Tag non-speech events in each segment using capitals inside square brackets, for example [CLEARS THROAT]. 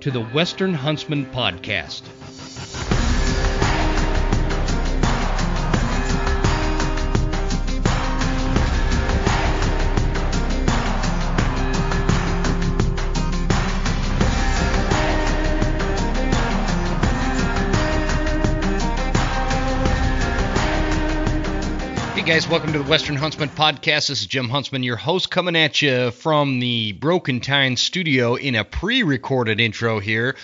to the Western Huntsman Podcast. Guys, welcome to the Western Huntsman Podcast. This is Jim Huntsman, your host, coming at you from the Broken Tine studio in a pre recorded intro here.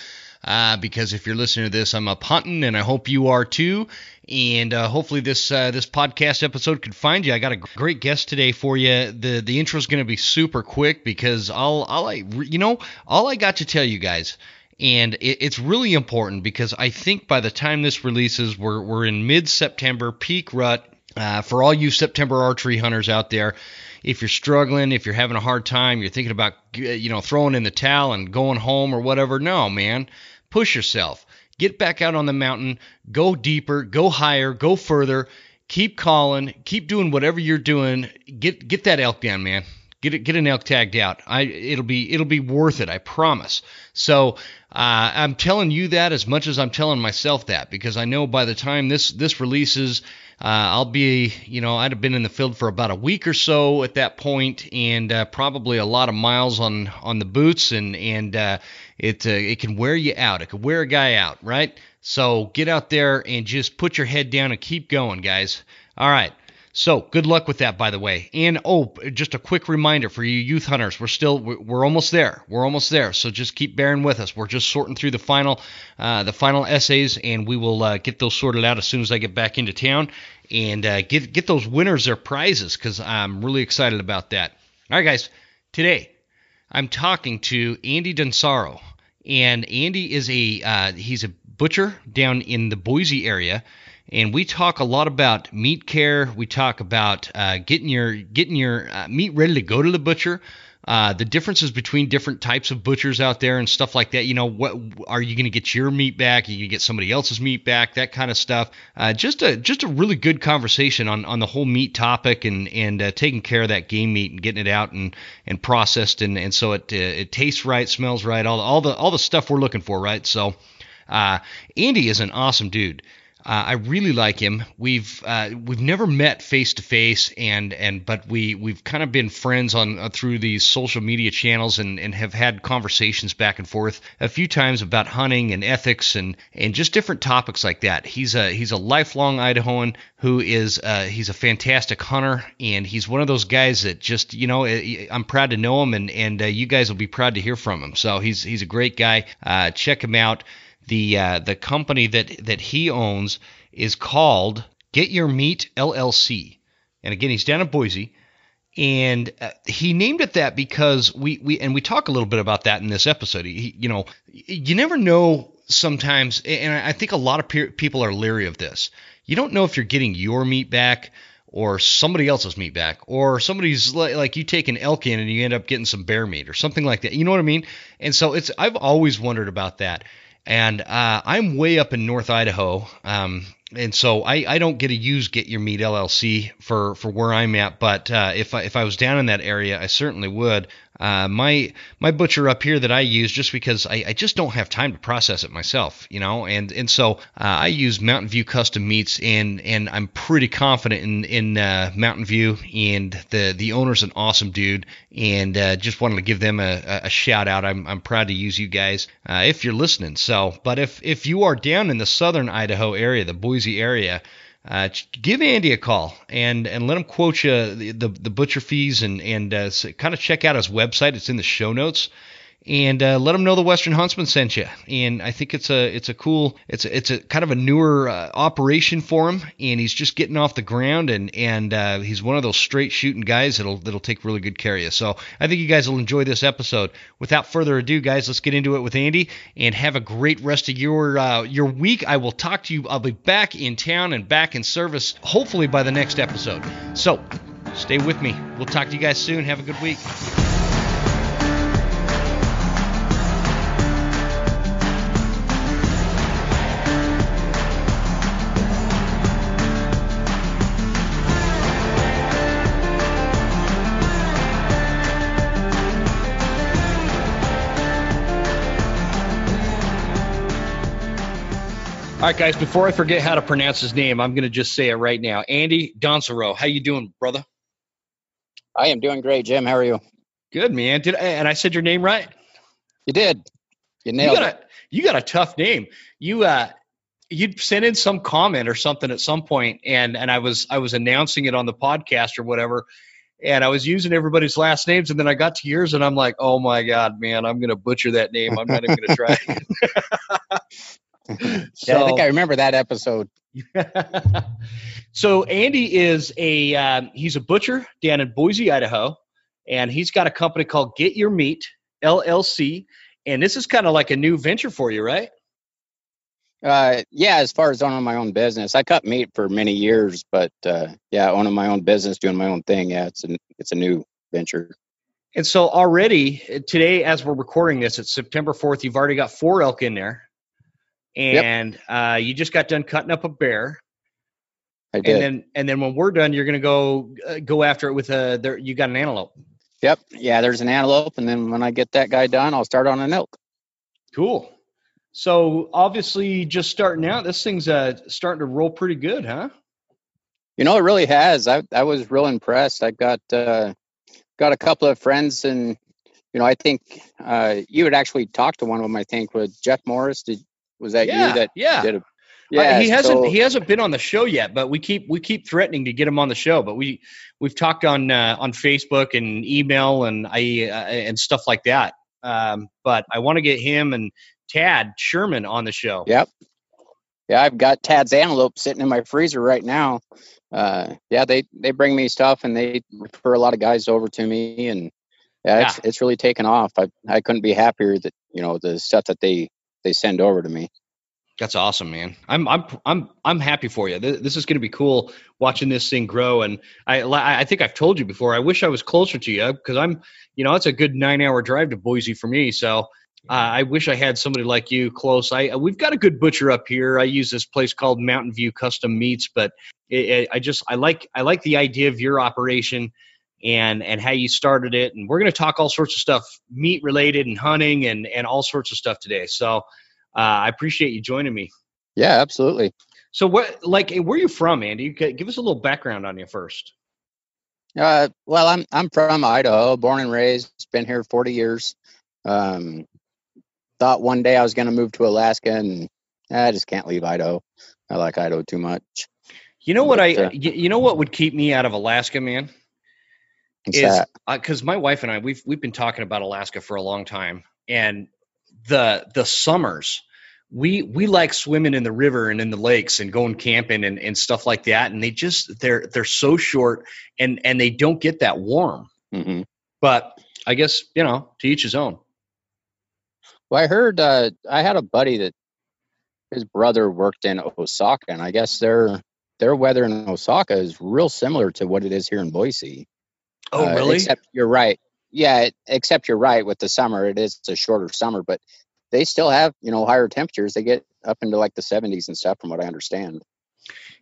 Uh, because if you're listening to this, I'm up hunting, and I hope you are too. And uh, hopefully this uh, this podcast episode could find you. I got a great guest today for you. the The intro is going to be super quick because all all I you know all I got to tell you guys and it, it's really important because I think by the time this releases, we're we're in mid September, peak rut, uh, for all you September archery hunters out there, if you're struggling, if you're having a hard time, you're thinking about you know throwing in the towel and going home or whatever, no, man, push yourself. Get back out on the mountain, go deeper, go higher, go further. Keep calling, keep doing whatever you're doing. Get get that elk down, man. Get it, get an elk tagged out. I it'll be it'll be worth it. I promise. So uh, I'm telling you that as much as I'm telling myself that because I know by the time this this releases uh, I'll be, you know, I'd have been in the field for about a week or so at that point, and uh, probably a lot of miles on on the boots, and and uh, it uh, it can wear you out. It can wear a guy out, right? So get out there and just put your head down and keep going, guys. All right. So good luck with that, by the way. And oh, just a quick reminder for you youth hunters, we're still we're almost there. We're almost there. So just keep bearing with us. We're just sorting through the final uh, the final essays, and we will uh, get those sorted out as soon as I get back into town and uh, get get those winners their prizes because I'm really excited about that. All right, guys. Today I'm talking to Andy Dansereau, and Andy is a uh, he's a butcher down in the Boise area and we talk a lot about meat care. We talk about uh, getting your getting your uh, meat ready to go to the butcher. Uh, the differences between different types of butchers out there and stuff like that. You know, what are you going to get your meat back? Are you going to get somebody else's meat back? That kind of stuff. Uh, just a just a really good conversation on, on the whole meat topic and and uh, taking care of that game meat and getting it out and and processed and and so it uh, it tastes right, smells right, all all the all the stuff we're looking for, right? So, uh, Andy is an awesome dude. Uh, I really like him. We've uh, we've never met face to face, and and but we we've kind of been friends on uh, through these social media channels, and, and have had conversations back and forth a few times about hunting and ethics and and just different topics like that. He's a he's a lifelong Idahoan who is uh, he's a fantastic hunter, and he's one of those guys that just you know I'm proud to know him, and and uh, you guys will be proud to hear from him. So he's he's a great guy. Uh, check him out the uh, the company that that he owns is called Get Your Meat LLC, and again he's down in Boise, and uh, he named it that because we we and we talk a little bit about that in this episode. He, you know, you never know sometimes, and I think a lot of pe- people are leery of this. You don't know if you're getting your meat back or somebody else's meat back, or somebody's like, like, you take an elk in and you end up getting some bear meat or something like that. You know what I mean? And so it's I've always wondered about that. And uh, I'm way up in North Idaho, um, and so I, I don't get to use Get Your Meat LLC for, for where I'm at. But uh, if I, if I was down in that area, I certainly would. Uh, my my butcher up here that I use just because I, I, just don't have time to process it myself, you know, and and so uh, I use Mountain View Custom Meats, and and I'm pretty confident in in uh, Mountain View, and the the owner's an awesome dude, and uh, just wanted to give them a, a, shout out. I'm I'm proud to use you guys uh, if you're listening. So, but if if you are down in the southern Idaho area, the Boise area uh, give Andy a call and and let him quote you the, the, the butcher fees and and uh, kind of check out his website. It's in the show notes. And uh, let them know the Western Huntsman sent you. And I think it's a it's a cool it's a, it's a kind of a newer uh, operation for him, and he's just getting off the ground, and and uh, he's one of those straight shooting guys that'll that'll take really good care of you. So I think you guys will enjoy this episode. Without further ado, guys, let's get into it with Andy, and have a great rest of your uh, your week. I will talk to you. I'll be back in town and back in service, hopefully by the next episode. So stay with me. We'll talk to you guys soon. Have a good week. All right, guys. Before I forget how to pronounce his name, I'm going to just say it right now. Andy Dansereau, how you doing, brother? I am doing great, Jim. How are you? Good, man. Did and I said your name right? You did. You nailed you got it. A, you got a tough name. You uh, you'd sent in some comment or something at some point, and and I was I was announcing it on the podcast or whatever, and I was using everybody's last names, and then I got to yours, and I'm like, oh my god, man, I'm gonna butcher that name. I'm not even gonna try. [LAUGHS] [LAUGHS] so, yeah, I think I remember that episode. [LAUGHS] so Andy is a um, he's a butcher down in Boise, Idaho, and he's got a company called Get Your Meat LLC, and this is kind of like a new venture for you, right? Uh, yeah, as far as owning my own business, I cut meat for many years, but uh, yeah, owning my own business, doing my own thing, yeah, it's a it's a new venture. And so already today, as we're recording this, it's September fourth. You've already got four elk in there and yep. uh, you just got done cutting up a bear. I did. And then, and then when we're done, you're going to go uh, go after it with a. There, you got an antelope. Yep. Yeah, there's an antelope, and then when I get that guy done, I'll start on an elk. Cool. So obviously, just starting out, this thing's uh, starting to roll pretty good, huh? You know, it really has. I I was real impressed. I got uh, got a couple of friends, and you know, I think uh, you had actually talked to one of them. I think with Jeff Morris. Did was that yeah, you that yeah. did a yeah, uh, he hasn't so, he hasn't been on the show yet, but we keep we keep threatening to get him on the show. But we we've talked on uh, on Facebook and email and I uh, and stuff like that. Um, but I want to get him and Tad Sherman on the show. Yep. Yeah, I've got Tad's antelope sitting in my freezer right now. Uh, yeah, they they bring me stuff and they refer a lot of guys over to me, and yeah, yeah. it's it's really taken off. I I couldn't be happier that you know the stuff that they they send over to me. That's awesome, man. I'm I'm I'm I'm happy for you. This is going to be cool watching this thing grow. And I I think I've told you before. I wish I was closer to you because I'm, you know, it's a good nine hour drive to Boise for me. So uh, I wish I had somebody like you close. I we've got a good butcher up here. I use this place called Mountain View Custom Meats, but it, it, I just I like I like the idea of your operation and and how you started it. And we're going to talk all sorts of stuff meat related and hunting and and all sorts of stuff today. So uh, I appreciate you joining me. Yeah, absolutely. So what like where are you from, Andy? Give us a little background on you first. Uh, well, I'm I'm from Idaho, born and raised. Been here 40 years. Um, thought one day I was going to move to Alaska, and I just can't leave Idaho. I like Idaho too much. You know what but, I? Uh, you know what would keep me out of Alaska, man? What's is because uh, my wife and I we've we've been talking about Alaska for a long time, and the the summers we we like swimming in the river and in the lakes and going camping and, and stuff like that and they just they're they're so short and and they don't get that warm. Mm-hmm. but i guess you know to each his own. Well i heard uh, i had a buddy that his brother worked in osaka and i guess their their weather in osaka is real similar to what it is here in boise Oh, uh, really? Except you're right. Yeah, except you're right with the summer. It is a shorter summer, but they still have you know higher temperatures. They get up into like the 70s and stuff, from what I understand.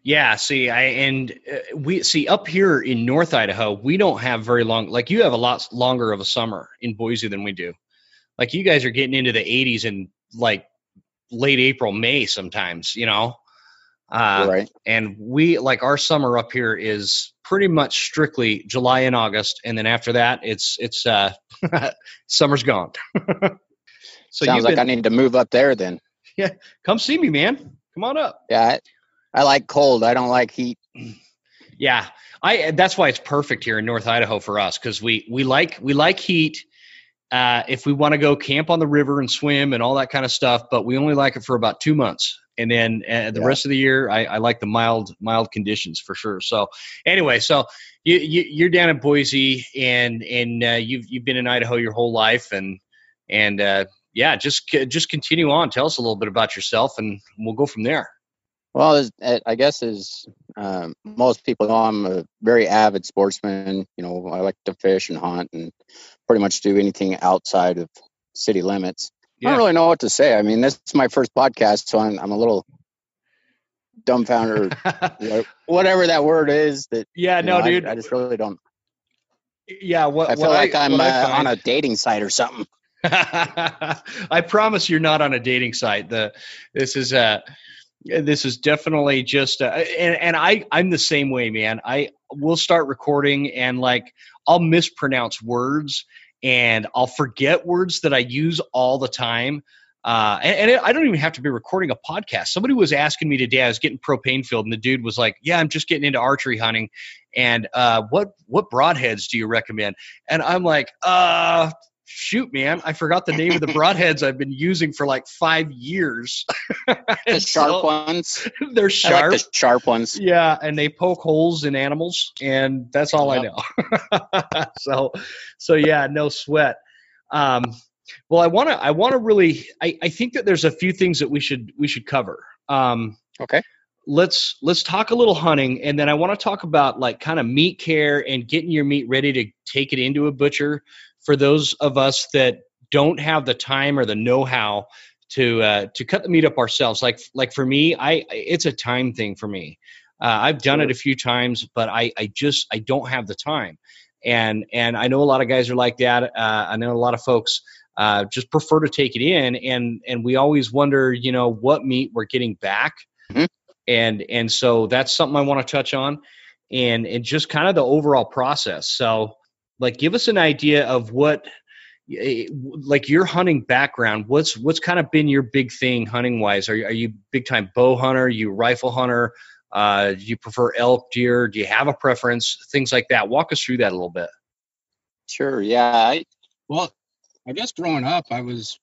Yeah, see, I and uh, we see up here in North Idaho, we don't have very long. Like you have a lot longer of a summer in Boise than we do. Like you guys are getting into the 80s in like late April, May sometimes. You know, uh, right. And we like our summer up here is pretty much strictly July and August, and then after that, it's it's uh, [LAUGHS] summer's gone. [LAUGHS] so sounds like been, I need to move up there then. Yeah, come see me, man. Come on up. Yeah, I, I like cold. I don't like heat. [CLEARS THROAT] Yeah, I. That's why it's perfect here in North Idaho for us because we we like we like heat, uh, if we want to go camp on the river and swim and all that kind of stuff, but we only like it for about two months. And then uh, the yeah. rest of the year, I, I, like the mild, mild conditions for sure. So anyway, so you, you are down in Boise and, and uh, you've, you've been in Idaho your whole life and, and uh, yeah, just, just continue on. Tell us a little bit about yourself and we'll go from there. Well, I guess as um, most people know, I'm a very avid sportsman. You know, I like to fish and hunt and pretty much do anything outside of city limits. Yeah. I don't really know what to say. I mean, this is my first podcast, so I'm, I'm a little dumbfounded, [LAUGHS] whatever that word is. That yeah, no, know, dude, I, I, just really don't. Yeah, what I feel what like I, am uh, on a dating site or something. [LAUGHS] I promise you're not on a dating site. The this is uh this is definitely just uh, and, and i i'm the same way man i will start recording and like i'll mispronounce words and i'll forget words that i use all the time uh, and, and I don't even have to be recording a podcast. Somebody was asking me today. I was getting propane filled, and the dude was like, "Yeah, I'm just getting into archery hunting, and uh, what what broadheads do you recommend?" And I'm like, "Uh, shoot, man, I forgot the name of the broadheads I've been using for like five years. [LAUGHS] [LAUGHS] the sharp so, ones. They're sharp. Like the sharp ones. Yeah, and they poke holes in animals, and that's all yep. I know. [LAUGHS] so, so yeah, no sweat. Um, well, I want to, I want to really, I, I think that there's a few things that we should, we should cover. Um, okay let's let's talk a little hunting and then i want to talk about like kind of meat care and getting your meat ready to take it into a butcher for those of us that don't have the time or the know-how to uh, to cut the meat up ourselves. Like like for me, I it's a time thing for me. Uh, I've done it a few times, but I I just I don't have the time. And and I know a lot of guys are like that. Uh, I know a lot of folks uh, just prefer to take it in, and and we always wonder, you know, what meat we're getting back. Mm-hmm. And and so that's something I want to touch on, and and just kind of the overall process. So like give us an idea of what eh, like your hunting background what's what's kind of been your big thing hunting wise are you, are you big time bow hunter? You rifle hunter? Uh, do you prefer elk deer? Do you have a preference? Things like that. Walk us through that a little bit. Sure yeah I, well i guess growing up i was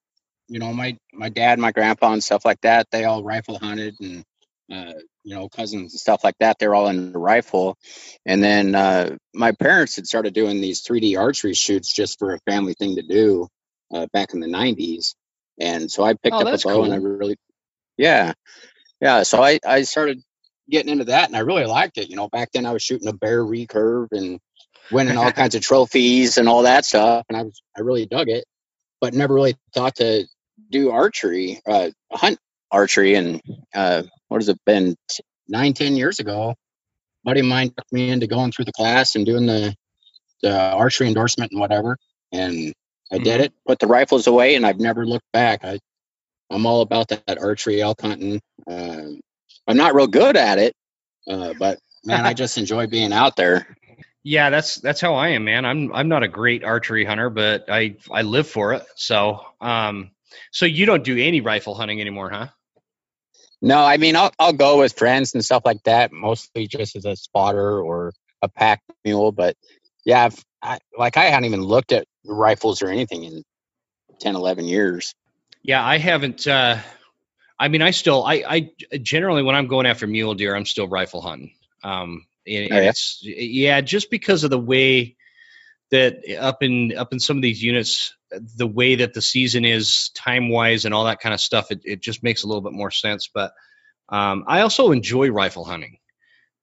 you know my my dad my grandpa and stuff like that they all rifle hunted and uh, you know, cousins and stuff like that. They're all in the rifle. And then uh, my parents had started doing these 3D archery shoots just for a family thing to do uh, back in the 90s. And so I picked oh, up a bow cool. and I really, yeah, yeah. So I, I started getting into that and I really liked it. You know, back then I was shooting a bear recurve and winning all [LAUGHS] kinds of trophies and all that stuff. And I was, I really dug it, but never really thought to do archery, uh, hunt archery. And uh, what has it been t- nine ten years ago buddy of mine took me into going through the class and doing the the archery endorsement and whatever and i mm-hmm. did it put the rifles away and i've never looked back. I i'm all about that archery elk hunting uh, i'm not real good at it uh, but man i just enjoy being out there. [LAUGHS] Yeah that's that's how i am man. I'm i'm not a great archery hunter but i i live for it so um so you don't do any rifle hunting anymore huh no, I mean I'll I'll go with friends and stuff like that, mostly just as a spotter or a pack mule. But yeah, I, like I hadn't even looked at rifles or anything in 10, 11 years. Yeah, I haven't. Uh, I mean, I still, I, I generally when I'm going after mule deer, I'm still rifle hunting. Um, and, oh, yeah? it's yeah, just because of the way that up in up in some of these units, the way that the season is time wise and all that kind of stuff, it, it just makes a little bit more sense. But um, I also enjoy rifle hunting,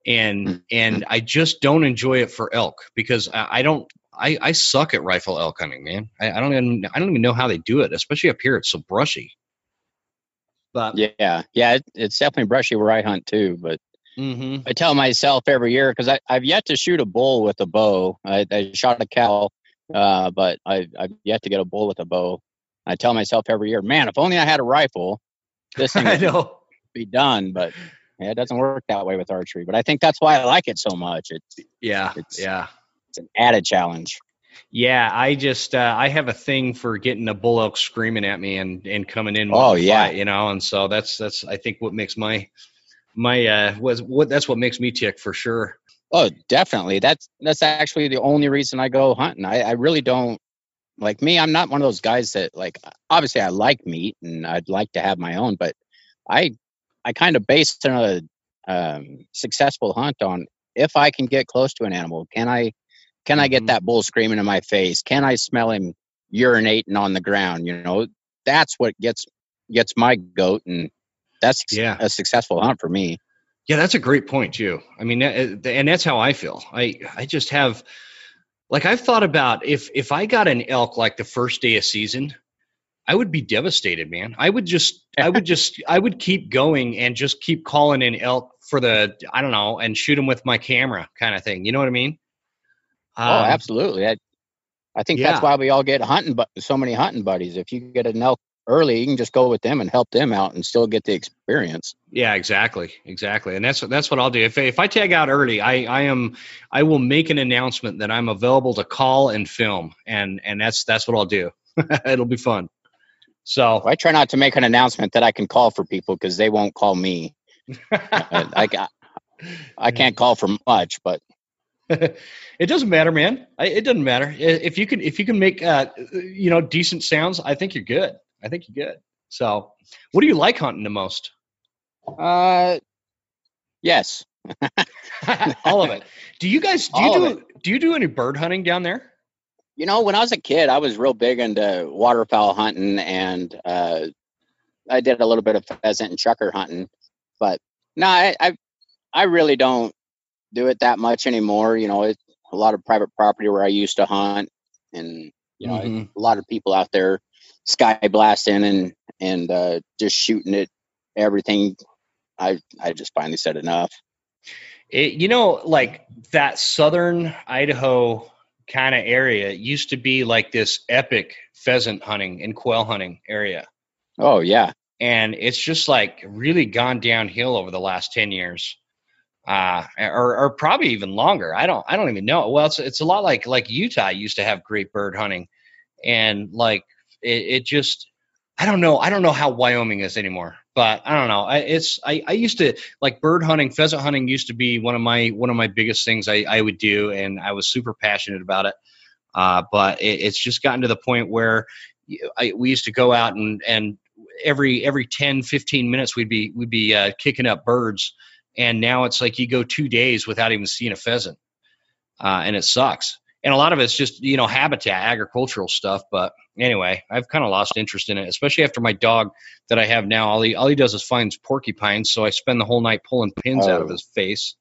and mm-hmm. and I just don't enjoy it for elk because I, I don't. I, I suck at rifle elk hunting, man. I, I don't even I don't even know how they do it, especially up here. It's so brushy. But yeah, yeah, it, it's definitely brushy where I hunt too. But mm-hmm. I tell myself every year because I've yet to shoot a bull with a bow. I, I shot a cow uh, but I, I've yet to get a bull with a bow. I tell myself every year, man, if only I had a rifle, this thing [LAUGHS] would be done. But yeah, it doesn't work that way with archery. But I think that's why I like it so much. It's yeah, it's, yeah, it's an added challenge. Yeah, I just uh, I have a thing for getting a bull elk screaming at me and and coming in. Oh yeah, fight, you know, and so that's that's I think what makes my my uh was what that's what makes me tick for sure. Oh, definitely. That's that's actually the only reason I go hunting. I, I really don't like me, I'm not one of those guys that like obviously I like meat and I'd like to have my own, but I I kind of base a um, successful hunt on if I can get close to an animal. Can I can I get mm-hmm. that bull screaming in my face? Can I smell him urinating on the ground? You know, that's what gets gets my goat, and that's yeah. a successful hunt for me. Yeah, that's a great point too. I mean, and that's how I feel. I I just have like I've thought about if if I got an elk like the first day of season, I would be devastated, man. I would just I would [LAUGHS] just I would keep going and just keep calling in elk for the I don't know and shoot them with my camera kind of thing. You know what I mean? oh, um, absolutely. I, I think yeah. that's why we all get hunting, but so many hunting buddies. If you get an elk early, you can just go with them and help them out and still get the experience. Yeah, exactly, exactly, and that's that's what I'll do. If if I tag out early, I I am I will make an announcement that I'm available to call and film, and and that's that's what I'll do. [LAUGHS] It'll be fun. So I try not to make an announcement that I can call for people because they won't call me. I, I I can't call for much, but [LAUGHS] it doesn't matter, man. I, it doesn't matter if you can if you can make uh, you know decent sounds. I think you're good. I think you're good. So, what do you like hunting the most? Uh, yes. [LAUGHS] All of it. Do you guys do All you do do you do any bird hunting down there? You know, when I was a kid, I was real big into waterfowl hunting, and uh, I did a little bit of pheasant and chukar hunting. But no, I, I, I really don't do it that much anymore. You know, it's a lot of private property where I used to hunt, and you know, mm-hmm. a lot of people out there sky blasting and and uh, just shooting it everything. I I just finally said enough. It, you know, like that southern Idaho kind of area used to be like this epic pheasant hunting and quail hunting area. Oh yeah. And it's just like really gone downhill over the last 10 years. Uh, or, or probably even longer. I don't, I don't even know. Well, it's, it's a lot like, like Utah used to have great bird hunting and like it, it just I don't know. I don't know how Wyoming is anymore, but I don't know. I, it's I, I used to like bird hunting, pheasant hunting used to be one of my one of my biggest things I, I would do, and I was super passionate about it. Uh, but it, it's just gotten to the point where I, we used to go out and and every every 10 15 minutes we'd be we'd be uh, kicking up birds and now it's like you go two days without even seeing a pheasant uh, and it sucks and a lot of it's just you know habitat agricultural stuff but anyway i've kind of lost interest in it especially after my dog that i have now all he, all he does is finds porcupines so i spend the whole night pulling pins oh. out of oh. his face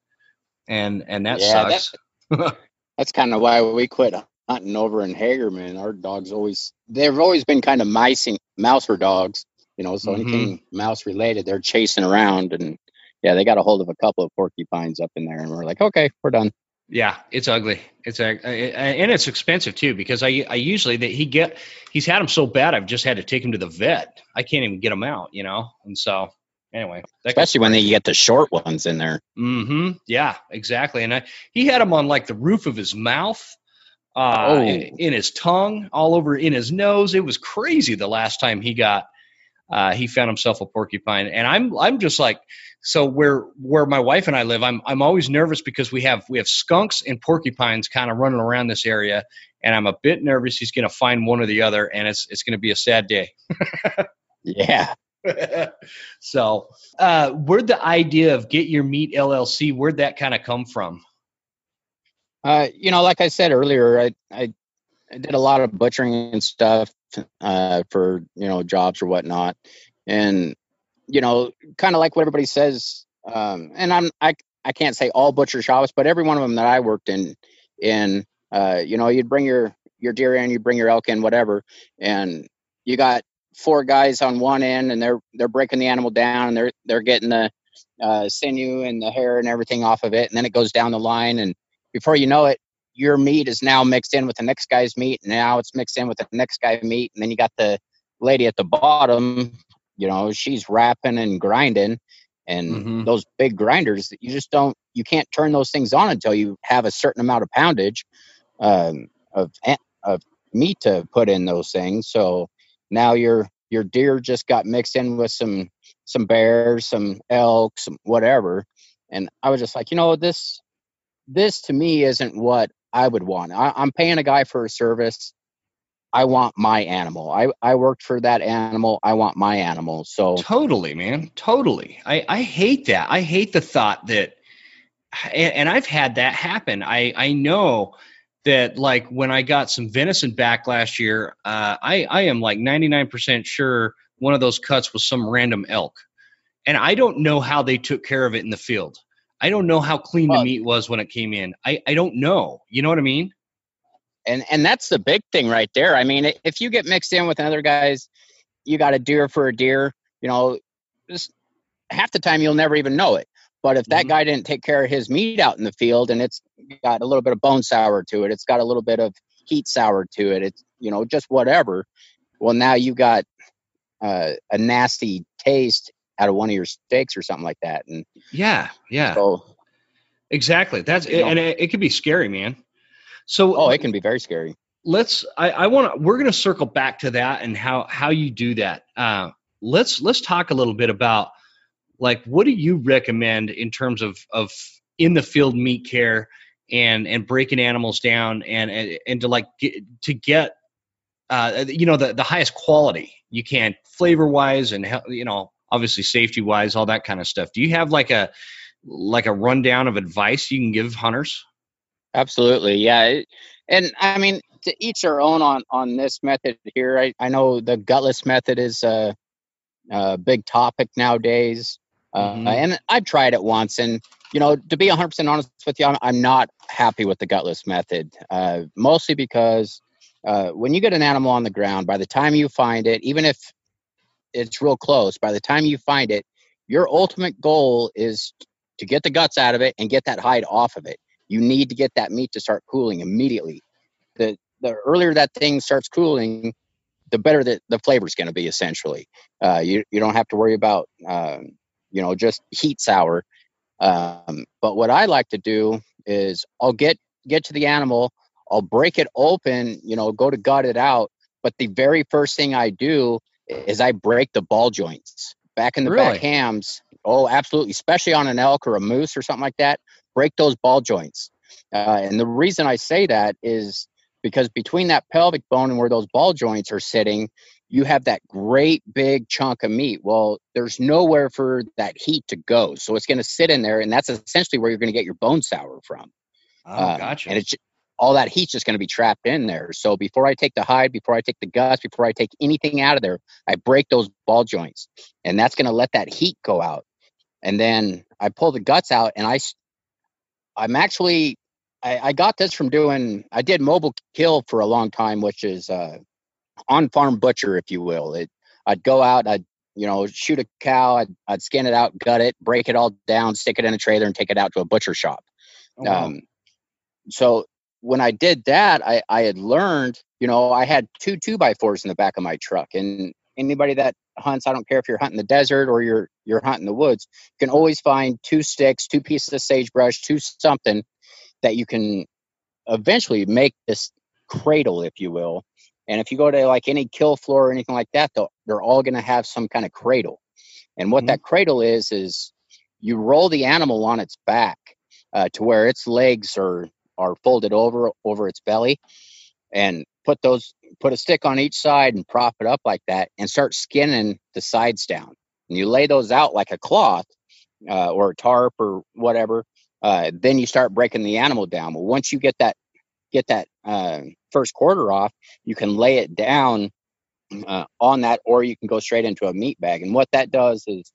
and and that yeah, sucks that, [LAUGHS] that's kind of why we quit hunting over in hagerman our dogs always they've always been kind of micing mouser dogs you know so mm-hmm. anything mouse related they're chasing around and yeah they got a hold of a couple of porcupines up in there and we're like okay we're done yeah, it's ugly. It's a and it's expensive too because I I usually that he get he's had him so bad I've just had to take him to the vet. I can't even get him out, you know. And so anyway, especially when they get the short ones in there. Mm-hmm. Yeah, exactly. And I, he had them on like the roof of his mouth, uh, oh. in, in his tongue, all over in his nose. It was crazy the last time he got uh, he found himself a porcupine, and I'm I'm just like so where where my wife and I live, I'm I'm always nervous because we have we have skunks and porcupines kind of running around this area, and I'm a bit nervous he's going to find one or the other, and it's it's going to be a sad day. [LAUGHS] yeah. [LAUGHS] so, uh, where'd the idea of Get Your Meat LLC? Where'd that kind of come from? Uh, you know, like I said earlier, I, I I did a lot of butchering and stuff uh, for you know jobs or whatnot, and you know, kind of like what everybody says. Um, and I'm I I can't say all butcher shops, but every one of them that I worked in, in uh, you know, you'd bring your your deer in, you bring your elk in, whatever, and you got four guys on one end, and they're they're breaking the animal down, and they're they're getting the uh, sinew and the hair and everything off of it, and then it goes down the line, and before you know it, your meat is now mixed in with the next guy's meat, and now it's mixed in with the next guy's meat, and then you got the lady at the bottom you know she's wrapping and grinding and mm-hmm. those big grinders that you just don't you can't turn those things on until you have a certain amount of poundage um, of of meat to put in those things so now your your deer just got mixed in with some some bears some elk some whatever and i was just like you know this this to me isn't what i would want I, i'm paying a guy for a service I want my animal. I, I worked for that animal. I want my animal. So totally, man. Totally. I, I hate that. I hate the thought that, and, and I've had that happen. I, I know that like when I got some venison back last year, uh, I, I am like 99% sure one of those cuts was some random elk. And I don't know how they took care of it in the field. I don't know how clean well, the meat was when it came in. I, I don't know. You know what I mean? And and that's the big thing right there. I mean, if you get mixed in with another guys, you got a deer for a deer, you know, just half the time you'll never even know it. But if that mm-hmm. guy didn't take care of his meat out in the field and it's got a little bit of bone sour to it, it's got a little bit of heat sour to it, it's you know, just whatever. Well now you got uh, a nasty taste out of one of your steaks or something like that. And yeah, yeah. So exactly. That's it, know, and it, it can be scary, man. So oh, it can be very scary. Let's. I, I want to. We're going to circle back to that and how how you do that. Uh, let's let's talk a little bit about like what do you recommend in terms of of in the field meat care and and breaking animals down and and, and to like get, to get uh, you know the the highest quality you can flavor wise and you know obviously safety wise all that kind of stuff do you have like a like a rundown of advice you can give hunters absolutely yeah and i mean to each their own on on this method here i, I know the gutless method is a, a big topic nowadays uh, mm-hmm. and i've tried it once and you know to be 100% honest with you i'm, I'm not happy with the gutless method uh, mostly because uh, when you get an animal on the ground by the time you find it even if it's real close. By the time you find it, your ultimate goal is to get the guts out of it and get that hide off of it. You need to get that meat to start cooling immediately. The the earlier that thing starts cooling, the better the, the flavor is going to be. Essentially, uh, you you don't have to worry about um, you know just heat sour. Um, but what I like to do is I'll get get to the animal, I'll break it open, you know, go to gut it out. But the very first thing I do is I break the ball joints back in the really? back hams. Oh, absolutely, especially on an elk or a moose or something like that. Break those ball joints. Uh, and the reason I say that is because between that pelvic bone and where those ball joints are sitting, you have that great big chunk of meat. Well, there's nowhere for that heat to go, so it's going to sit in there, and that's essentially where you're going to get your bone sour from. Oh, um, gotcha. And it's all that heat's just going to be trapped in there. So before I take the hide, before I take the guts, before I take anything out of there, I break those ball joints, and that's going to let that heat go out. And then I pull the guts out, and I, I'm actually, I, I got this from doing. I did mobile kill for a long time, which is uh, on farm butcher, if you will. It, I'd go out, I'd you know shoot a cow, I'd, I'd skin it out, gut it, break it all down, stick it in a trailer, and take it out to a butcher shop. Oh, wow. um, so when I did that, I, I had learned, you know, I had two two by fours in the back of my truck. And anybody that hunts, I don't care if you're hunting the desert or you're you're hunting the woods, you can always find two sticks, two pieces of sagebrush, two something that you can eventually make this cradle, if you will. And if you go to like any kill floor or anything like that, they're all going to have some kind of cradle. And what mm-hmm. that cradle is is you roll the animal on its back uh, to where its legs are are folded over over its belly and put those put a stick on each side and prop it up like that and start skinning the sides down. And you lay those out like a cloth uh, or a tarp or whatever uh, then you start breaking the animal down. Well once you get that get that uh, first quarter off you can lay it down uh, on that or you can go straight into a meat bag. And what that does is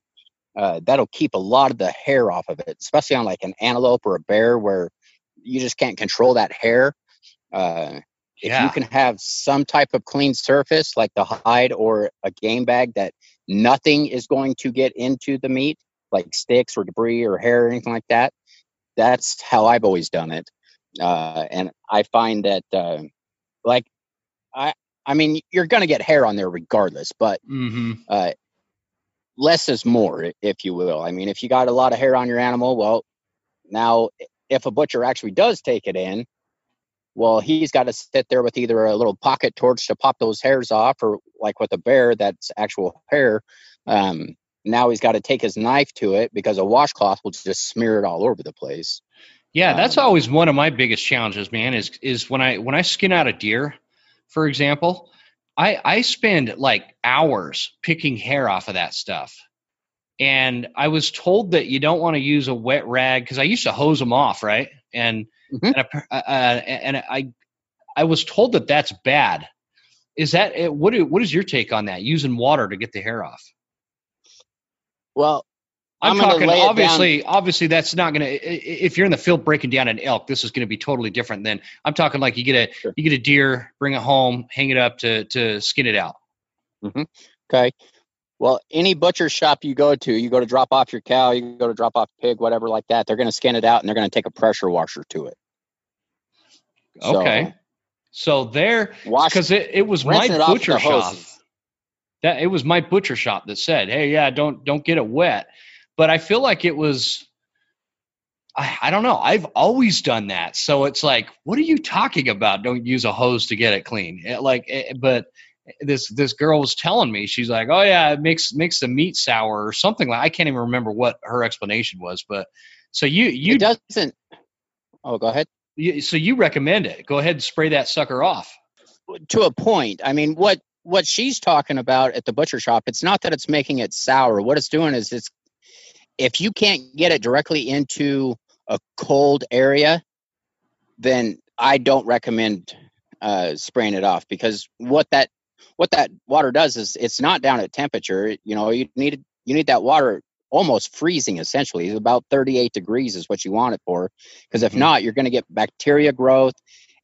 uh, that'll keep a lot of the hair off of it especially on like an antelope or a bear where you just can't control that hair. Uh, if yeah. you can have some type of clean surface like the hide or a game bag that nothing is going to get into the meat, like sticks or debris or hair or anything like that, that's how I've always done it. Uh, and I find that, uh, like, I, I mean, you're going to get hair on there regardless, but mm-hmm. uh, less is more, if you will. I mean, if you got a lot of hair on your animal, well, now if a butcher actually does take it in, well, he's got to sit there with either a little pocket torch to pop those hairs off, or like with a bear, that's actual hair. Um, now he's got to take his knife to it because a washcloth will just smear it all over the place. Yeah, that's um, always one of my biggest challenges, man. Is is when I when I skin out a deer, for example, I I spend like hours picking hair off of that stuff. And I was told that you don't want to use a wet rag because I used to hose them off, right? And mm-hmm. and, uh, uh, and I I was told that that's bad. Is that eh, what? What is your take on that? Using water to get the hair off? Well, I'm, I'm talking obviously obviously that's not going to if you're in the field breaking down an elk this is going to be totally different than I'm talking like you get a sure. you get a deer bring it home hang it up to to skin it out. Mm-hmm. Okay. Well, any butcher shop you go to, you go to drop off your cow, you go to drop off pig, whatever like that, they're going to skin it out and they're going to take a pressure washer to it. Okay. So, so there, because it, it was my butcher shop. That it was my butcher shop that said, "Hey, yeah, don't don't get it wet." But I feel like it was. I, I don't know. I've always done that. So it's like, what are you talking about? Don't use a hose to get it clean. It, like, it, but this this girl was telling me she's like oh yeah it makes makes the meat sour or something like i can't even remember what her explanation was but so you you it doesn't oh go ahead. You, so you recommend it. Go ahead and spray that sucker off. To a point. I mean what what she's talking about at the butcher shop it's not that it's making it sour. What it's doing is it's if you can't get it directly into a cold area then i don't recommend uh, spraying it off because what that what that water does is it's not down at temperature. You know, you need you need that water almost freezing essentially. It's About 38 degrees is what you want it for. Because if mm-hmm. not, you're going to get bacteria growth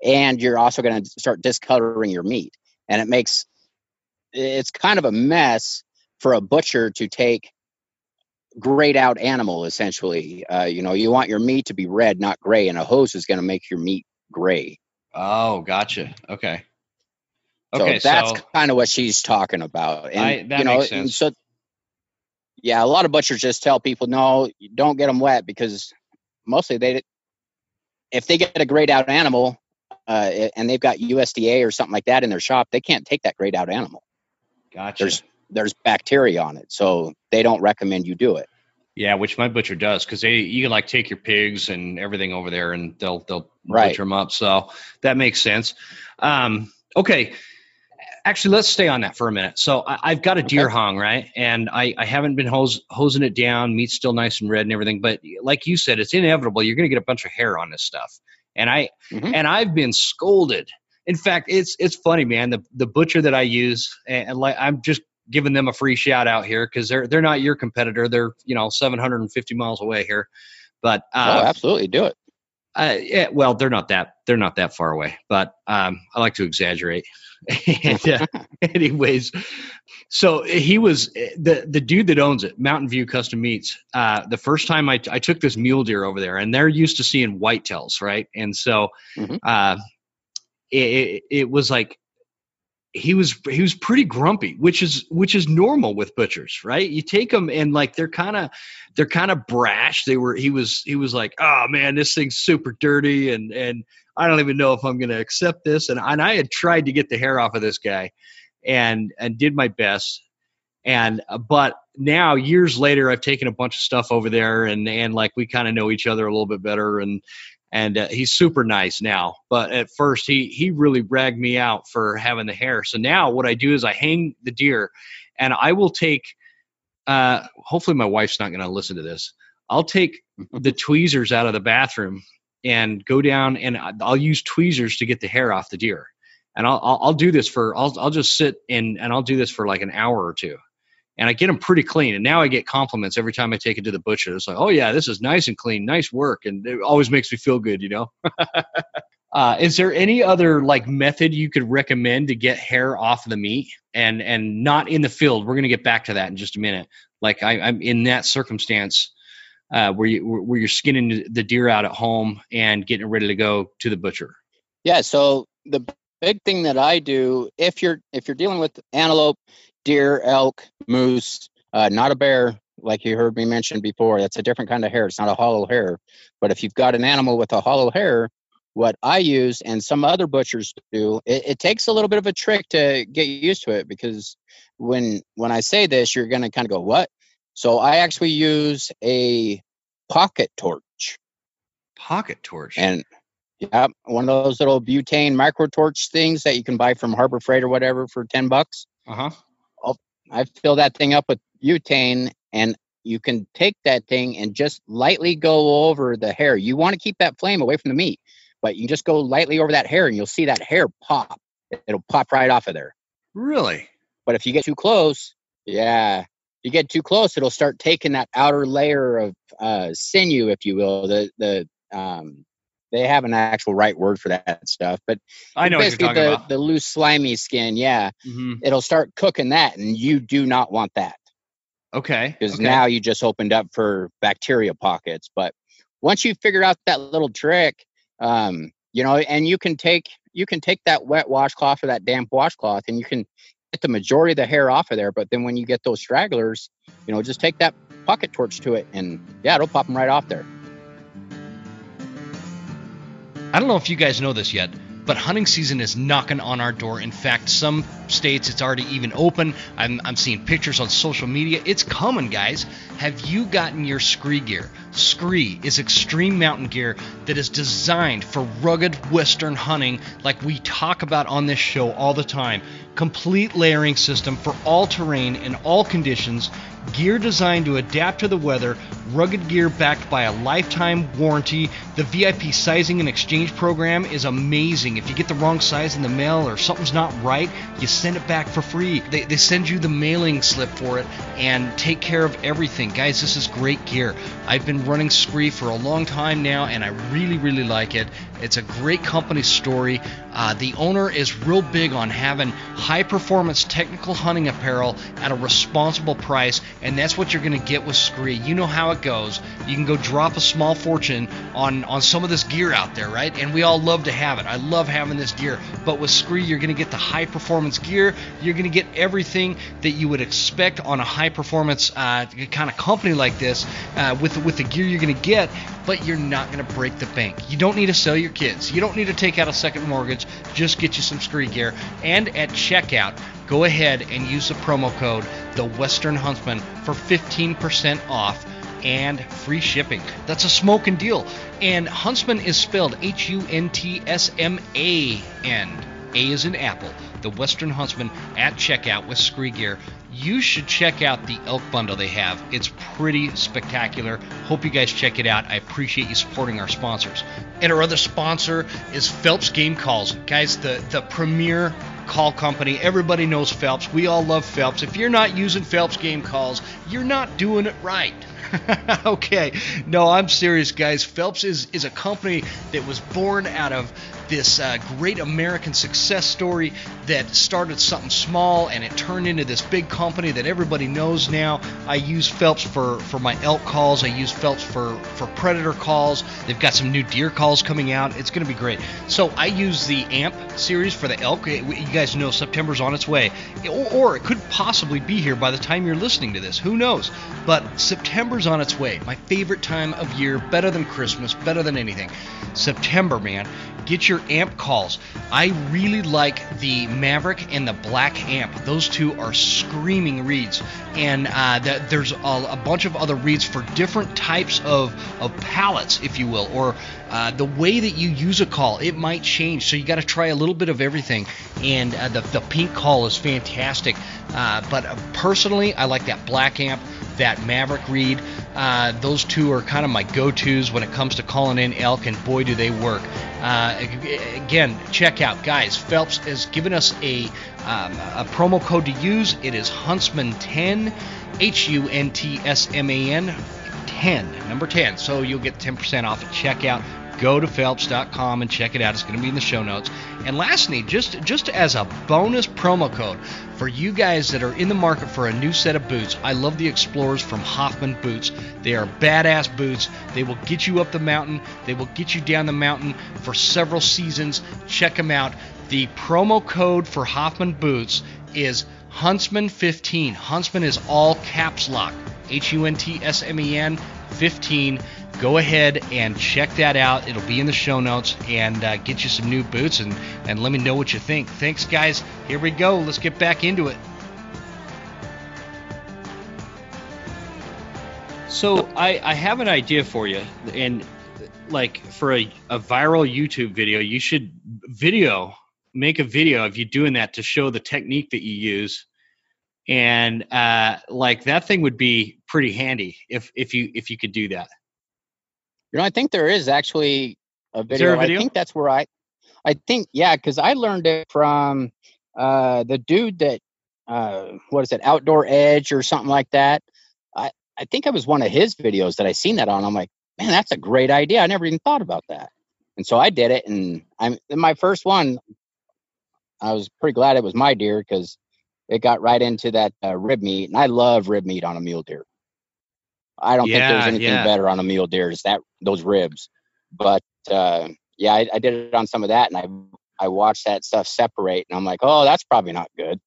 and you're also going to start discoloring your meat. And it makes it's kind of a mess for a butcher to take grayed out animal essentially. Uh, you know, you want your meat to be red, not gray, and a hose is going to make your meat gray. Oh, gotcha. Okay. Okay, so that's so kind of what she's talking about. And I, that you know, makes sense. so yeah, a lot of butchers just tell people, no, don't get them wet because mostly they, if they get a grayed out animal uh, and they've got USDA or something like that in their shop, they can't take that grayed out animal. Gotcha. There's there's bacteria on it, so they don't recommend you do it. Yeah, which my butcher does because they you can like take your pigs and everything over there and they'll they'll right. butcher them up. So that makes sense. Um, okay, actually let's stay on that for a minute. So I, have got a deer okay. hung right? And I, I haven't been hose, hosing it down. Meat's still nice and red and everything. But like you said it's inevitable. You're going to get a bunch of hair on this stuff. And i mm-hmm. and i've been scolded. In fact it's it's funny man. The the butcher that i use and, and like i'm just giving them a free shout out here because they're they're not your competitor. They're you know 750 miles away here. But uh, oh absolutely. Do it uh, yeah, well, they're not that they're not that far away, but um, I like to exaggerate. [LAUGHS] and, uh, [LAUGHS] anyways, so he was the the dude that owns it, Mountain View Custom Meats. Uh, the first time I, I took this mule deer over there, and they're used to seeing whitetails, right? And so mm-hmm. uh, it, it was like he was he was pretty grumpy which is which is normal with butchers right you take them and like they're kind of they're kind of brash they were he was he was like oh man this thing's super dirty and and I don't even know if I'm going to accept this. And, and I had tried to get the hair off of this guy and, and did my best. And, uh, but now years later, I've taken a bunch of stuff over there and, and like we kind of know each other a little bit better. And, and uh, he's super nice now. But at first, he, he really bragged me out for having the hair. So now what I do is I hang the deer and I will take, uh, hopefully my wife's not going to listen to this. I'll take [LAUGHS] the tweezers out of the bathroom and go down and I'll use tweezers to get the hair off the deer. And I'll, I'll, I'll do this for, I'll, I'll just sit and, and I'll do this for like an hour or two. And I get them pretty clean. And now I get compliments every time I take it to the butcher. It's like, oh yeah, this is nice and clean, nice work. And it always makes me feel good, you know? [LAUGHS] uh, is there any other like method you could recommend to get hair off the meat and, and not in the field? We're to get back to that in just a minute. Like I, I'm in that circumstance uh, where you where you're skinning the deer out at home and getting it ready to go to the butcher? Yeah. So the big thing that I do if you're if you're dealing with antelope, deer, elk, moose, uh, not a bear, like you heard me mention before, that's a different kind of hair. It's not a hollow hair. But if you've got an animal with a hollow hair, what I use and some other butchers do, it, it takes a little bit of a trick to get used to it because when when I say this, you're gonna kind of go, what? So I actually use a pocket torch. Pocket torch. And Yeah, one of those little butane micro torch things that you can buy from Harbor Freight or whatever for ten bucks. Uh huh. I fill that thing up with butane, and you can take that thing and just lightly go over the hair. You want to keep that flame away from the meat, but you just go lightly over that hair, and you'll see that hair pop. It'll pop right off of there. Really? But if you get too close, yeah, you get too close, it'll start taking that outer layer of uh, sinew, if you will. The the um, they have an actual right word for that stuff, but I know basically the, about. the loose slimy skin. Yeah, mm-hmm. it'll start cooking that, and you do not want that. Okay. Because okay. now you just opened up for bacteria pockets. But once you figure out that little trick, um, you know, and you can take you can take that wet washcloth or that damp washcloth, and you can get the majority of the hair off of there. But then when you get those stragglers, you know, just take that pocket torch to it, and yeah, it'll pop them right off there. I don't know if you guys know this yet, but hunting season is knocking on our door. In fact, some states it's already even open. I'm, I'm seeing pictures on social media. It's coming, guys. Have you gotten your SKRE gear? SKRE is extreme mountain gear that is designed for rugged western hunting, like we talk about on this show all the time. Complete layering system for all terrain and all conditions gear designed to adapt to the weather, rugged gear backed by a lifetime warranty. The VIP sizing and exchange program is amazing. If you get the wrong size in the mail or something's not right, you send it back for free. They, they send you the mailing slip for it and take care of everything. Guys, this is great gear. I've been running SKRE for a long time now and I really, really like it. It's a great company story. Uh, the owner is real big on having high performance technical hunting apparel at a responsible price, and that's what you're going to get with SKRE. You know how it goes. You can go drop a small fortune on, on some of this gear out there, right? And we all love to have it. I love having this gear. But with SKRE, you're going to get the high performance gear. You're going to get everything that you would expect on a high performance uh, kind of company like this uh, with, with the gear you're going to get, but you're not going to break the bank. You don't need to sell your kids. You don't need to take out a second mortgage. Just get you some SKRE gear. And at checkout, go ahead and use the promo code The Western Huntsman for 15% off and free shipping. That's a smoking deal. And Huntsman is spelled H U N T S M A N. A is in Apple. The Western Huntsman at checkout with SKRE gear you should check out the elk bundle they have. It's pretty spectacular. Hope you guys check it out. I appreciate you supporting our sponsors. And our other sponsor is Phelps Game Calls. Guys, the, the premier call company. Everybody knows Phelps. We all love Phelps. If you're not using Phelps Game Calls, you're not doing it right. [LAUGHS] okay, no, I'm serious, guys. Phelps is, is a company that was born out of this uh, great American success story that started something small and it turned into this big company that everybody knows now. I use Phelps for, for my elk calls. I use Phelps for, for predator calls. They've got some new deer calls coming out. It's going to be great. So I use the AMP series for the elk. You guys know September's on its way, or, or it could possibly be here by the time you're listening to this. Who knows? But September's on its way. My favorite time of year, better than Christmas, better than anything. September, man get your amp calls. I really like the Maverick and the Black Amp. Those two are screaming reeds, and uh, the, there's a, a, bunch of other reeds for different types of, of palettes, if you will, or uh, the way that you use a call. It might change, so you got to try a little bit of everything. And uh, the the pink call is fantastic, uh, but uh, personally, I like that Black Amp, that Maverick reed. Uh, those two are kind of my go-tos when it comes to calling in elk, and boy, do they work. Uh, again, check out, guys. Phelps has given us a um, a promo code to use. It is Huntsman10, H U N T S M A N 10, number 10. So you'll get 10% off at checkout go to phelps.com and check it out. It's going to be in the show notes. And lastly, just just as a bonus promo code for you guys that are in the market for a new set of boots, I love the Explorers from Hoffman Boots. They are badass boots. They will get you up the mountain. They will get you down the mountain for several seasons. Check them out. The promo code for Hoffman Boots is Huntsman15. Huntsman is all caps lock. H U N T S M E N 15 go ahead and check that out. It'll be in the show notes and uh, get you some new boots and, and let me know what you think. Thanks, guys. Here we go. Let's get back into it. So I, I have an idea for you, and like for a, a viral YouTube video, you should video make a video of you doing that to show the technique that you use and uh, like that thing would be pretty handy if if you if you could do that you know i think there is actually a video, a video? i think that's where i i think yeah because i learned it from uh the dude that uh what is it outdoor edge or something like that i i think it was one of his videos that i seen that on i'm like man that's a great idea i never even thought about that and so i did it and i'm my first one I was pretty glad it was my deer because it got right into that uh, rib meat, and I love rib meat on a mule deer. I don't yeah, think there's anything yeah. better on a mule deer is that those ribs. But uh, yeah, I, I, did it on some of that, and I I watched that stuff separate, and I'm like, oh, that's probably not good.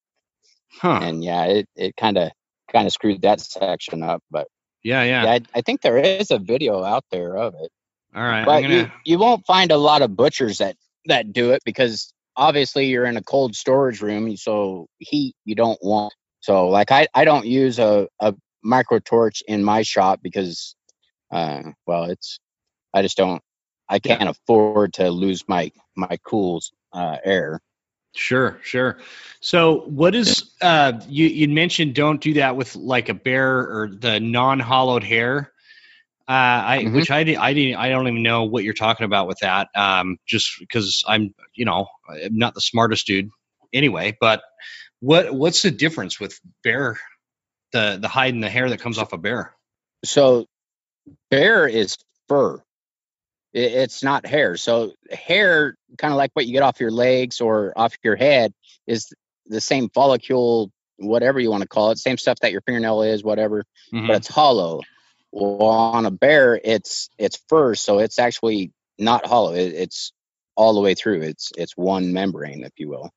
Huh. And yeah, it it kind of kind of screwed that section up. But yeah, yeah, yeah I, I, think there is a video out there of it. All right, but gonna... you you won't find a lot of butchers that that do it because obviously you're in a cold storage room, so heat you don't want. So like I, I don't use a, a micro torch in my shop because uh well it's I just don't I can't yeah. afford to lose my my cools uh, air. Sure, sure. So, what is uh, you you mentioned? Don't do that with like a bear or the non-hollowed hair. Uh, I mm-hmm. which I I didn't I don't even know what you're talking about with that. Um, just because I'm you know I'm not the smartest dude anyway. But what what's the difference with bear the the hide and the hair that comes off a bear? So bear is fur. it's not hair. So hair, kind of like what you get off your legs or off your head, is the same follicle, whatever you want to call it, same stuff that your fingernail is, whatever, mm-hmm. but it's hollow. Well, on a bear, it's it's fur, so it's actually not hollow. It, it's all the way through. It's it's one membrane, if you will.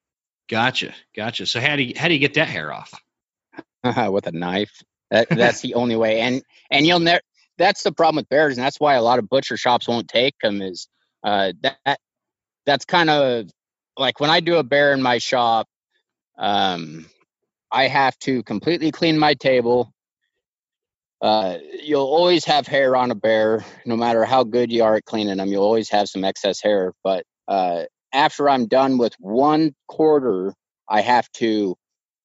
Gotcha, gotcha. So how do you how do you get that hair off? [LAUGHS] with a knife. That, [LAUGHS] that's the only way. And and you'll never. That's the problem with bears, and that's why a lot of butcher shops won't take them. Is uh, that that's kind of like when I do a bear in my shop. Um, I have to completely clean my table, uh, you'll always have hair on a bear, no matter how good you are at cleaning them. You'll always have some excess hair. But uh, after I'm done with one quarter, I have to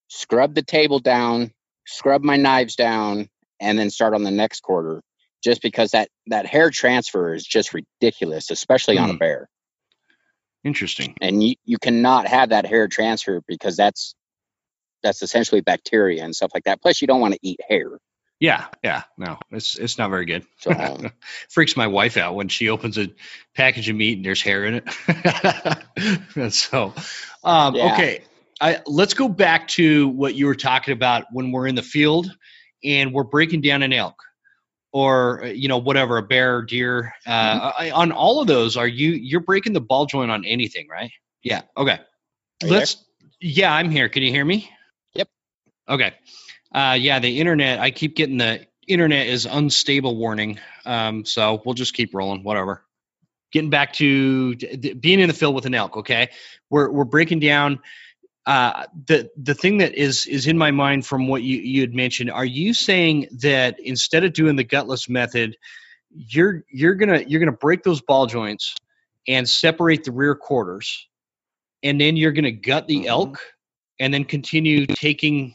scrub the table down, scrub my knives down, and then start on the next quarter. Just because that that hair transfer is just ridiculous, especially mm. on a hmm. bear. Interesting. And you, you cannot have that hair transfer because that's that's essentially bacteria and stuff like that. Plus, you don't want to eat hair. Yeah, yeah, no, it's it's not very good. So, um, [LAUGHS] Freaks my wife out when she opens a package of meat and there's hair in it. [LAUGHS] so, um, yeah. okay, I, let's go back to what you were talking about when we're in the field and we're breaking down an elk or you know whatever a bear, deer. Uh, mm-hmm. I, on all of those, are you you're breaking the ball joint on anything, right? Yeah. Okay. Let's. Yeah, I'm here. Can you hear me? Yep. Okay. Uh, yeah, the internet. I keep getting the internet is unstable warning. Um, so we'll just keep rolling. Whatever. Getting back to d- being in the field with an elk. Okay, we're we're breaking down. Uh, the the thing that is is in my mind from what you you had mentioned. Are you saying that instead of doing the gutless method, you're you're gonna you're gonna break those ball joints and separate the rear quarters, and then you're gonna gut the mm-hmm. elk, and then continue taking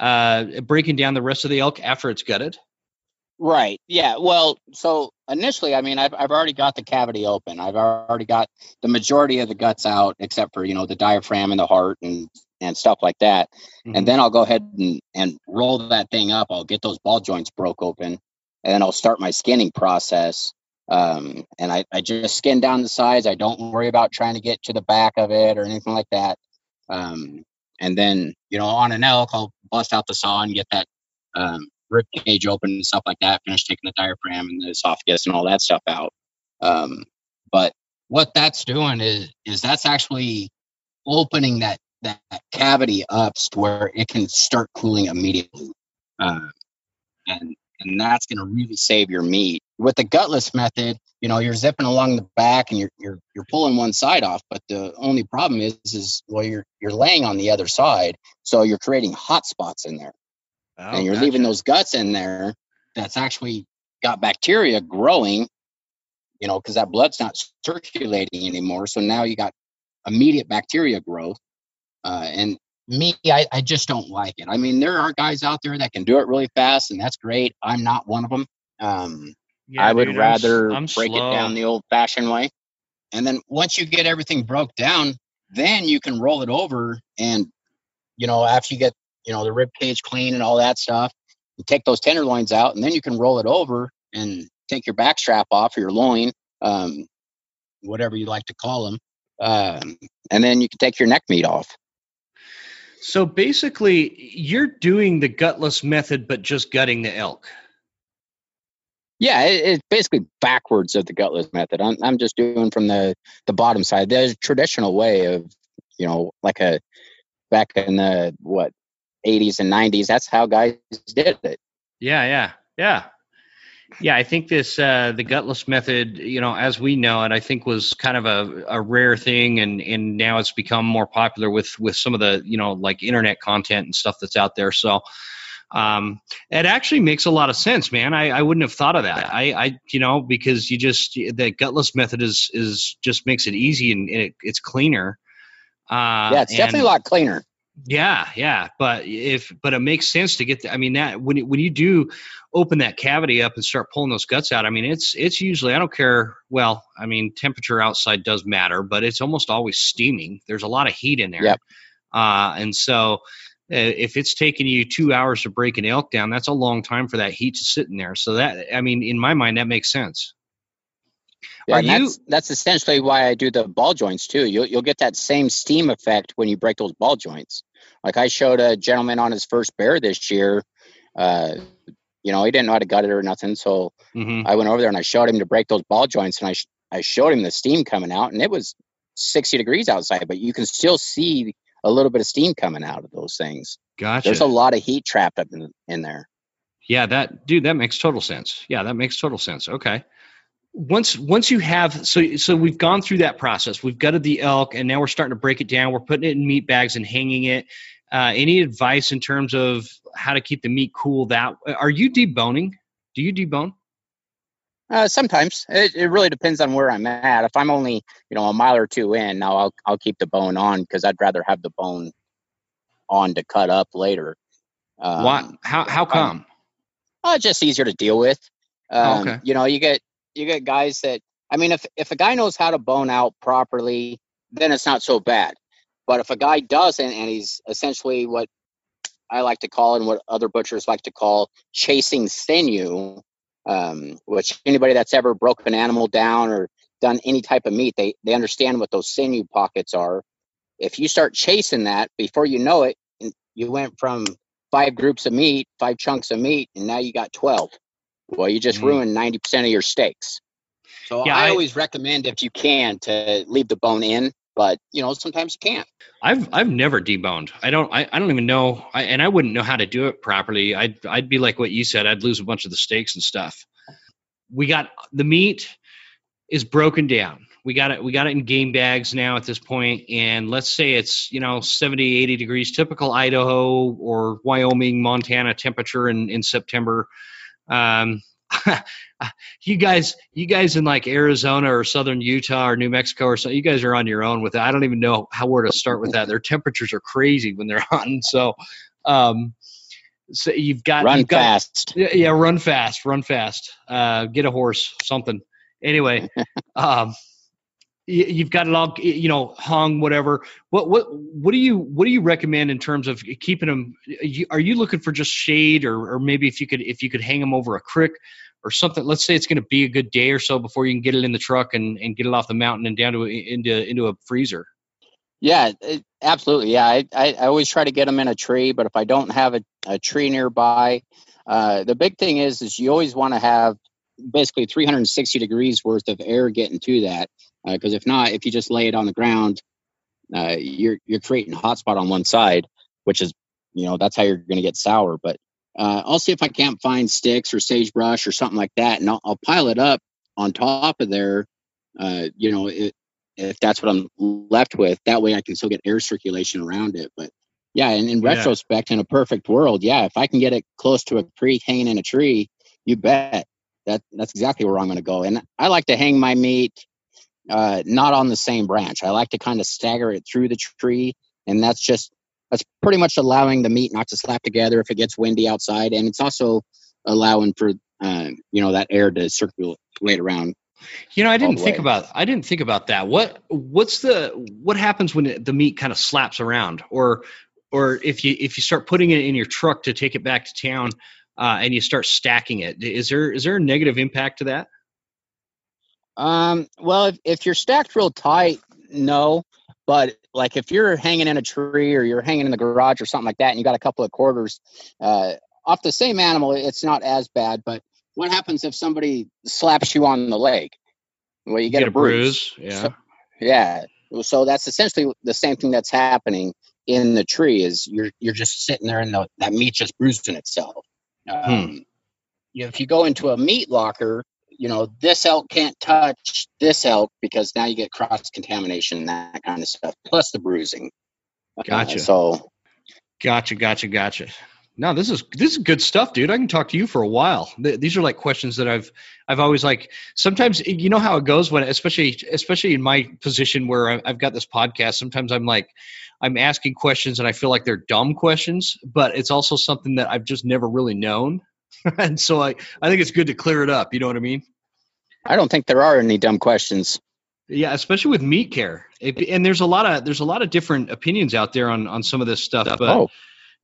uh, breaking down the rest of the elk after it's gutted? Right. Yeah. Well, so initially, I mean, I've, I've already got the cavity open. I've already got the majority of the guts out, except for, you know, the diaphragm and the heart and, and stuff like that. Mm-hmm. And then I'll go ahead and, and roll that thing up. I'll get those ball joints broke open and then I'll start my skinning process. Um, and I, I just skin down the sides. I don't worry about trying to get to the back of it or anything like that. Um, and then, you know, on an elk, I'll bust out the saw and get that um, rib cage open and stuff like that. Finish taking the diaphragm and the esophagus and all that stuff out. Um, but what that's doing is is that's actually opening that that cavity up to where it can start cooling immediately, uh, and and that's going to really save your meat. With the gutless method, you know, you're zipping along the back and you're you're you're pulling one side off, but the only problem is is well you're you're laying on the other side, so you're creating hot spots in there. Oh, and you're gotcha. leaving those guts in there that's actually got bacteria growing you know, because that blood's not circulating anymore. So now you got immediate bacteria growth. Uh, and me, I, I just don't like it. I mean, there are guys out there that can do it really fast, and that's great. I'm not one of them. Um, yeah, I would dude, rather I'm, I'm break slow. it down the old fashioned way. And then once you get everything broke down, then you can roll it over and, you know, after you get, you know, the rib cage clean and all that stuff, you take those tenderloins out and then you can roll it over and take your back strap off or your loin, um, whatever you like to call them. Um, and then you can take your neck meat off. So basically, you're doing the gutless method, but just gutting the elk. Yeah, it, it's basically backwards of the gutless method. I'm, I'm just doing from the, the bottom side. There's traditional way of, you know, like a back in the what 80s and 90s. That's how guys did it. Yeah, yeah, yeah. Yeah, I think this uh, the gutless method, you know, as we know it, I think was kind of a, a rare thing, and and now it's become more popular with with some of the you know like internet content and stuff that's out there. So, um, it actually makes a lot of sense, man. I, I wouldn't have thought of that. I, I, you know, because you just the gutless method is is just makes it easy and, it, it's cleaner. Uh, yeah, it's and, definitely a lot cleaner. Yeah, yeah, but if but it makes sense to get. The, I mean that when when you do open that cavity up and start pulling those guts out, I mean it's it's usually I don't care. Well, I mean temperature outside does matter, but it's almost always steaming. There's a lot of heat in there, yep. uh, and so uh, if it's taking you two hours to break an elk down, that's a long time for that heat to sit in there. So that, I mean, in my mind, that makes sense. Yeah, and that's that's essentially why I do the ball joints too. You'll you'll get that same steam effect when you break those ball joints. Like I showed a gentleman on his first bear this year. Uh, you know, he didn't know how to gut it or nothing, so mm-hmm. I went over there and I showed him to break those ball joints, and I sh- I showed him the steam coming out, and it was 60 degrees outside, but you can still see a little bit of steam coming out of those things. Gotcha. There's a lot of heat trapped up in, in there. Yeah, that dude, that makes total sense. Yeah, that makes total sense. Okay. Once once you have so so we've gone through that process. We've gutted the elk, and now we're starting to break it down. We're putting it in meat bags and hanging it. Uh, any advice in terms of how to keep the meat cool? That are you deboning? Do you debone? Uh, sometimes it, it really depends on where I'm at. If I'm only you know a mile or two in, now I'll I'll keep the bone on because I'd rather have the bone on to cut up later. Um, Why? How how come? Uh, just easier to deal with. Um, okay. You know, you get you get guys that I mean, if if a guy knows how to bone out properly, then it's not so bad. But if a guy doesn't, and he's essentially what I like to call and what other butchers like to call chasing sinew, um, which anybody that's ever broken an animal down or done any type of meat, they they understand what those sinew pockets are. If you start chasing that, before you know it, you went from five groups of meat, five chunks of meat, and now you got twelve. Well, you just mm-hmm. ruined ninety percent of your steaks. So yeah, I, I always recommend if you can to leave the bone in but you know sometimes you can't. I've i've never deboned. I don't i, I don't even know I, and i wouldn't know how to do it properly. I'd i'd be like what you said i'd lose a bunch of the steaks and stuff. We got the meat is broken down. We got it we got it in game bags now at this point and let's say it's you know 70 80 degrees typical idaho or wyoming montana temperature in in september um [LAUGHS] you guys, you guys in like Arizona or Southern Utah or New Mexico or something, you guys are on your own with it. I don't even know how where to start with that. Their temperatures are crazy when they're [LAUGHS] hunting. So, um, so you've got run you've got, fast. Yeah, run fast, run fast. Uh, get a horse, something. Anyway, [LAUGHS] um, you've got it all you know hung whatever. What what what do you what do you recommend in terms of keeping them are you looking for just shade or or maybe if you could if you could hang them over a creek or something? Let's say it's going to be a good day or so before you can get it in the truck and and get it off the mountain and down to into into a freezer. Yeah it, absolutely. Yeah I, I, I always try to get them in a tree but if i don't have a, a tree nearby uh, the big thing is is you always want to have basically 360 degrees worth of air getting to that because uh, if not, if you just lay it on the ground, uh, you're you're creating a hotspot on one side, which is you know that's how you're going to get sour. But uh, I'll see if I can't find sticks or sagebrush or something like that, and I'll, I'll pile it up on top of there. Uh, you know, it, if that's what I'm left with, that way I can still get air circulation around it. But yeah, and in retrospect, in a perfect world, yeah, if I can get it close to a creek hanging in a tree, you bet. that that's exactly where I'm going to go. And I like to hang my meat uh, not on the same branch. I like to kind of stagger it through the tree, and that's just that's pretty much allowing the meat not to slap together if it gets windy outside, and it's also allowing for uh, you know that air to circulate around. You know, I didn't think way. about I didn't think about that. What what's the what happens when it, the meat kind of slaps around, or or if you if you start putting it in your truck to take it back to town, uh, and you start stacking it, is there is there a negative impact to that? Um, well, if, if you're stacked real tight, no. But like if you're hanging in a tree or you're hanging in the garage or something like that, and you got a couple of quarters uh, off the same animal, it's not as bad. But what happens if somebody slaps you on the leg? Well, you get, get a, bruise. bruise. Yeah. So, yeah. So that's essentially the same thing that's happening in the tree. Is you're you're just sitting there and the, that meat just bruising itself. Hmm. Um, hmm. you know, if you go into a meat locker, you know, this elk can't touch this elk because now you get cross contamination and that kind of stuff, plus the bruising. Gotcha. Uh, so, gotcha, gotcha, gotcha. No, this is this is good stuff, dude. I can talk to you for a while. These are like questions that I've I've always like. Sometimes you know how it goes when, especially especially in my position where I've got this podcast. Sometimes I'm like, I'm asking questions and I feel like they're dumb questions, but it's also something that I've just never really known. [LAUGHS] and so I, I think it's good to clear it up. You know what I mean? I don't think there are any dumb questions. Yeah, especially with meat care. It, and there's a lot of there's a lot of different opinions out there on on some of this stuff. But oh.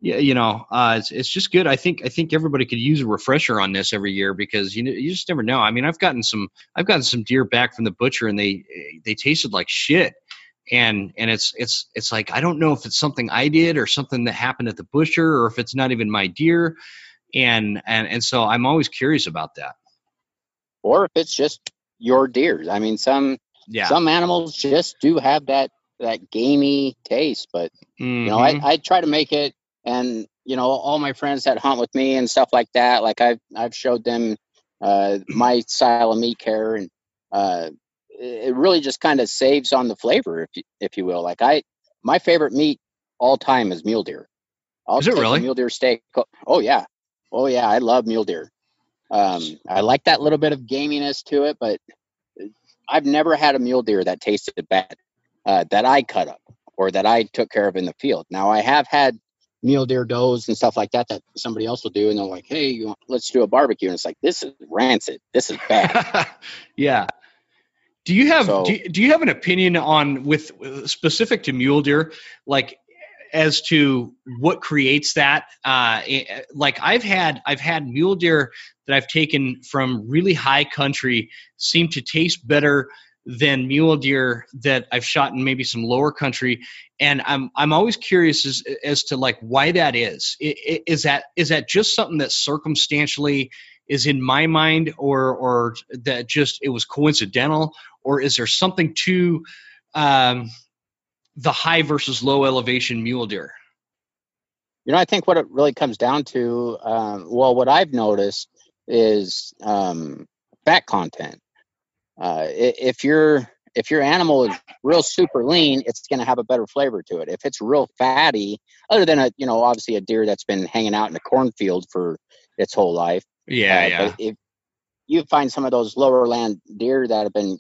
yeah, you know, uh, it's it's just good. I think I think everybody could use a refresher on this every year because you know you just never know. I mean, I've gotten some I've gotten some deer back from the butcher and they they tasted like shit and and it's it's it's like I don't know if it's something I did or something that happened at the butcher or if it's not even my deer and and and so I'm always curious about that. Or if it's just your deer. I mean, some yeah. some animals just do have that that gamey taste, but mm-hmm. you know, I, mm-hmm. I try to make it, and you know, all my friends that hunt with me and stuff like that, like I've I've showed them uh, my style of meat care, and uh, it really just kind of saves on the flavor, if you, if you will. Like I, my favorite meat all time is mule deer. I'll is it really mule deer steak? Oh yeah, Oh yeah, I love mule deer. Um, I like that little bit of gaminess to it, but I've never had a mule deer that tasted bad uh, that I cut up or that I took care of in the field. Now I have had mule deer does and stuff like that that somebody else will do, and they're like, "Hey, want, let's do a barbecue," and it's like, "This is rancid. This is bad." [LAUGHS] yeah. Do you have so, do, you, do you have an opinion on with specific to mule deer? Like as to what creates that. Uh, eh, like I've had I've had mule deer that I've taken from really high country seem to taste better than mule deer that I've shot in maybe some lower country, and I'm I'm always curious as as to like why that is. Is that is that just something that circumstantially is in my mind, or or that just it was coincidental, or is there something to um, the high versus low elevation mule deer? You know, I think what it really comes down to, um, well, what I've noticed is um, fat content. Uh, if your if your animal is real super lean, it's going to have a better flavor to it. If it's real fatty, other than a you know obviously a deer that's been hanging out in a cornfield for its whole life. Yeah, uh, yeah. If you find some of those lower land deer that have been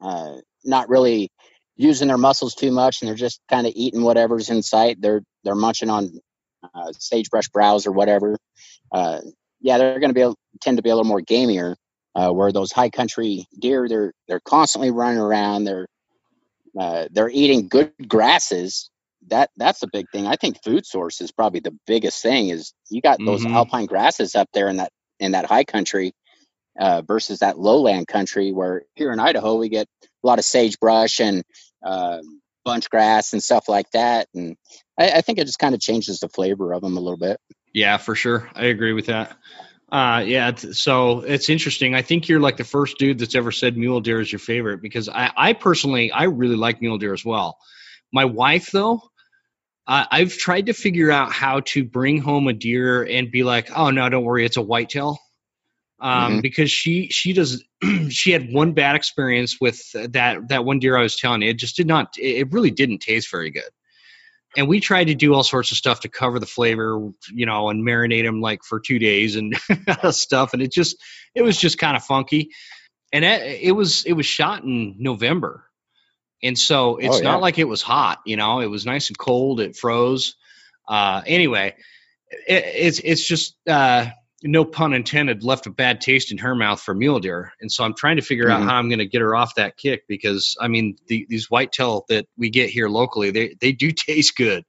uh, not really using their muscles too much and they're just kind of eating whatever's in sight. They're they're munching on uh, sagebrush browse or whatever. Uh, yeah, they're going to be tend to be a little more gamier. Uh, where those high country deer, they're they're constantly running around. They're uh, they're eating good grasses. That that's a big thing. I think food source is probably the biggest thing. Is you got those mm-hmm. alpine grasses up there in that in that high country uh, versus that lowland country where here in Idaho we get a lot of sagebrush and uh, bunch grass and stuff like that. And I, I think it just kind of changes the flavor of them a little bit. Yeah, for sure. I agree with that. Uh, yeah, so it's interesting. I think you're like the first dude that's ever said mule deer is your favorite because I, I personally, I really like mule deer as well. My wife, though, uh, I've tried to figure out how to bring home a deer and be like, oh no, don't worry, it's a whitetail um, mm-hmm. because she she does [CLEARS THROAT] she had one bad experience with that that one deer I was telling you. It just did not. It really didn't taste very good. and we tried to do all sorts of stuff to cover the flavor, you know, and marinate them like for two days and [LAUGHS] stuff. And it just, it was just kind of funky. And it, it, was, it was shot in November. And so it's oh, yeah. not like it was hot, you know, it was nice and cold. It froze. Uh, anyway, it, it's, it's just, uh, no pun intended, left a bad taste in her mouth for mule deer. And so I'm trying to figure mm-hmm. out how I'm going to get her off that kick because I mean, the, these whitetail that we get here locally, they, they do [LAUGHS] taste good.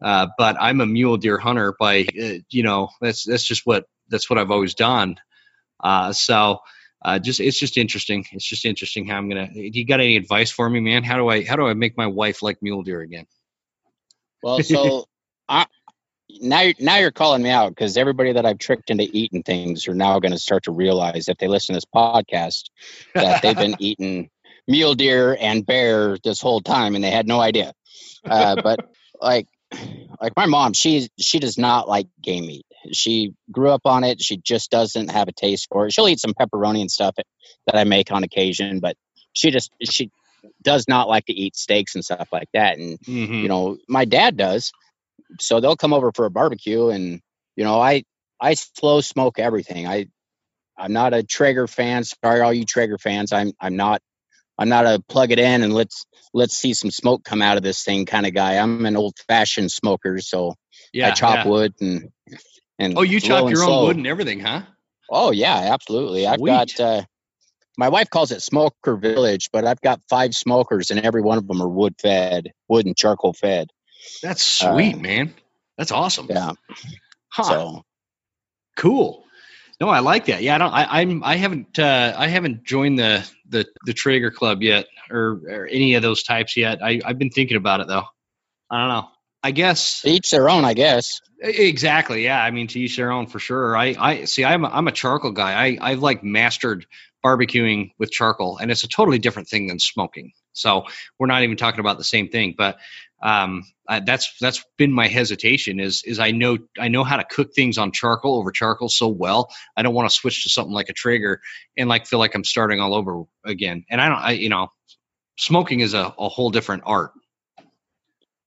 Uh, but I'm a mule deer hunter by, uh, you know, that's, that's just what, that's what I've always done. Uh, so, uh, just, it's just interesting. It's just interesting how I'm going to, you got any advice for me, man? How do I, how do I make my wife like mule deer again? Well, so [LAUGHS] I, now you're, now you're calling me out because everybody that I've tricked into eating things are now going to start to realize if they listen to this podcast that they've been [LAUGHS] eating mule deer and bear this whole time and they had no idea. Uh, but like like my mom, she she does not like game meat. She grew up on it. She just doesn't have a taste for it. She'll eat some pepperoni and stuff that I make on occasion, but she just she does not like to eat steaks and stuff like that. And mm-hmm. you know, my dad does so they'll come over for a barbecue and you know i i slow smoke everything. I i'm not a traeger fan. Sorry all you traeger fans. I'm i'm not i'm not a plug it in and let's let's see some smoke come out of this thing kind of guy. I'm an old fashioned smoker so yeah i chop yeah. wood and and oh you chop your own wood and everything huh? Oh yeah absolutely. Sweet. i've got uh my wife calls it smoker village but i've got five smokers and every one of them are wood fed wood and charcoal fed that's sweet, uh, man. That's awesome. Yeah. Huh. So cool. No, I like that. Yeah, I don't. I, I'm. I haven't. Uh, I haven't joined the the the Traeger Club yet, or, or any of those types yet. I I've been thinking about it though. I don't know. I guess each their own. I guess exactly. Yeah, I mean to each their own for sure. I I see. I'm a, I'm a charcoal guy. I I've like mastered barbecuing with charcoal, and it's a totally different thing than smoking. So we're not even talking about the same thing. But um, I, that's that's been my hesitation is is I know I know how to cook things on charcoal over charcoal so well I don't want to switch to something like a Traeger and like feel like I'm starting all over again and I don't I you know smoking is a, a whole different art.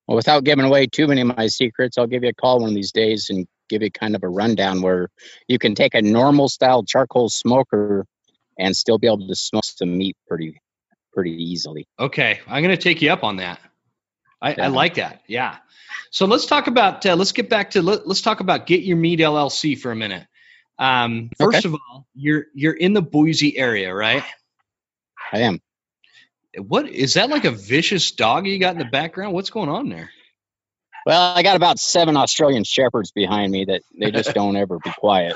Well, without giving away too many of my secrets, I'll give you a call one of these days and give you kind of a rundown where you can take a normal style charcoal smoker and still be able to smoke some meat pretty pretty easily. Okay, I'm going to take you up on that. I, I, like that. Yeah. So let's talk about. Uh, let's get back to. Let, us talk about Get Your Meat LLC for a minute. Um, first okay. of all, you're you're in the Boise area, right? I am. What is that like a vicious dog you got in the background? What's going on there? Well, I got about seven Australian shepherds behind me that they just [LAUGHS] don't ever be quiet.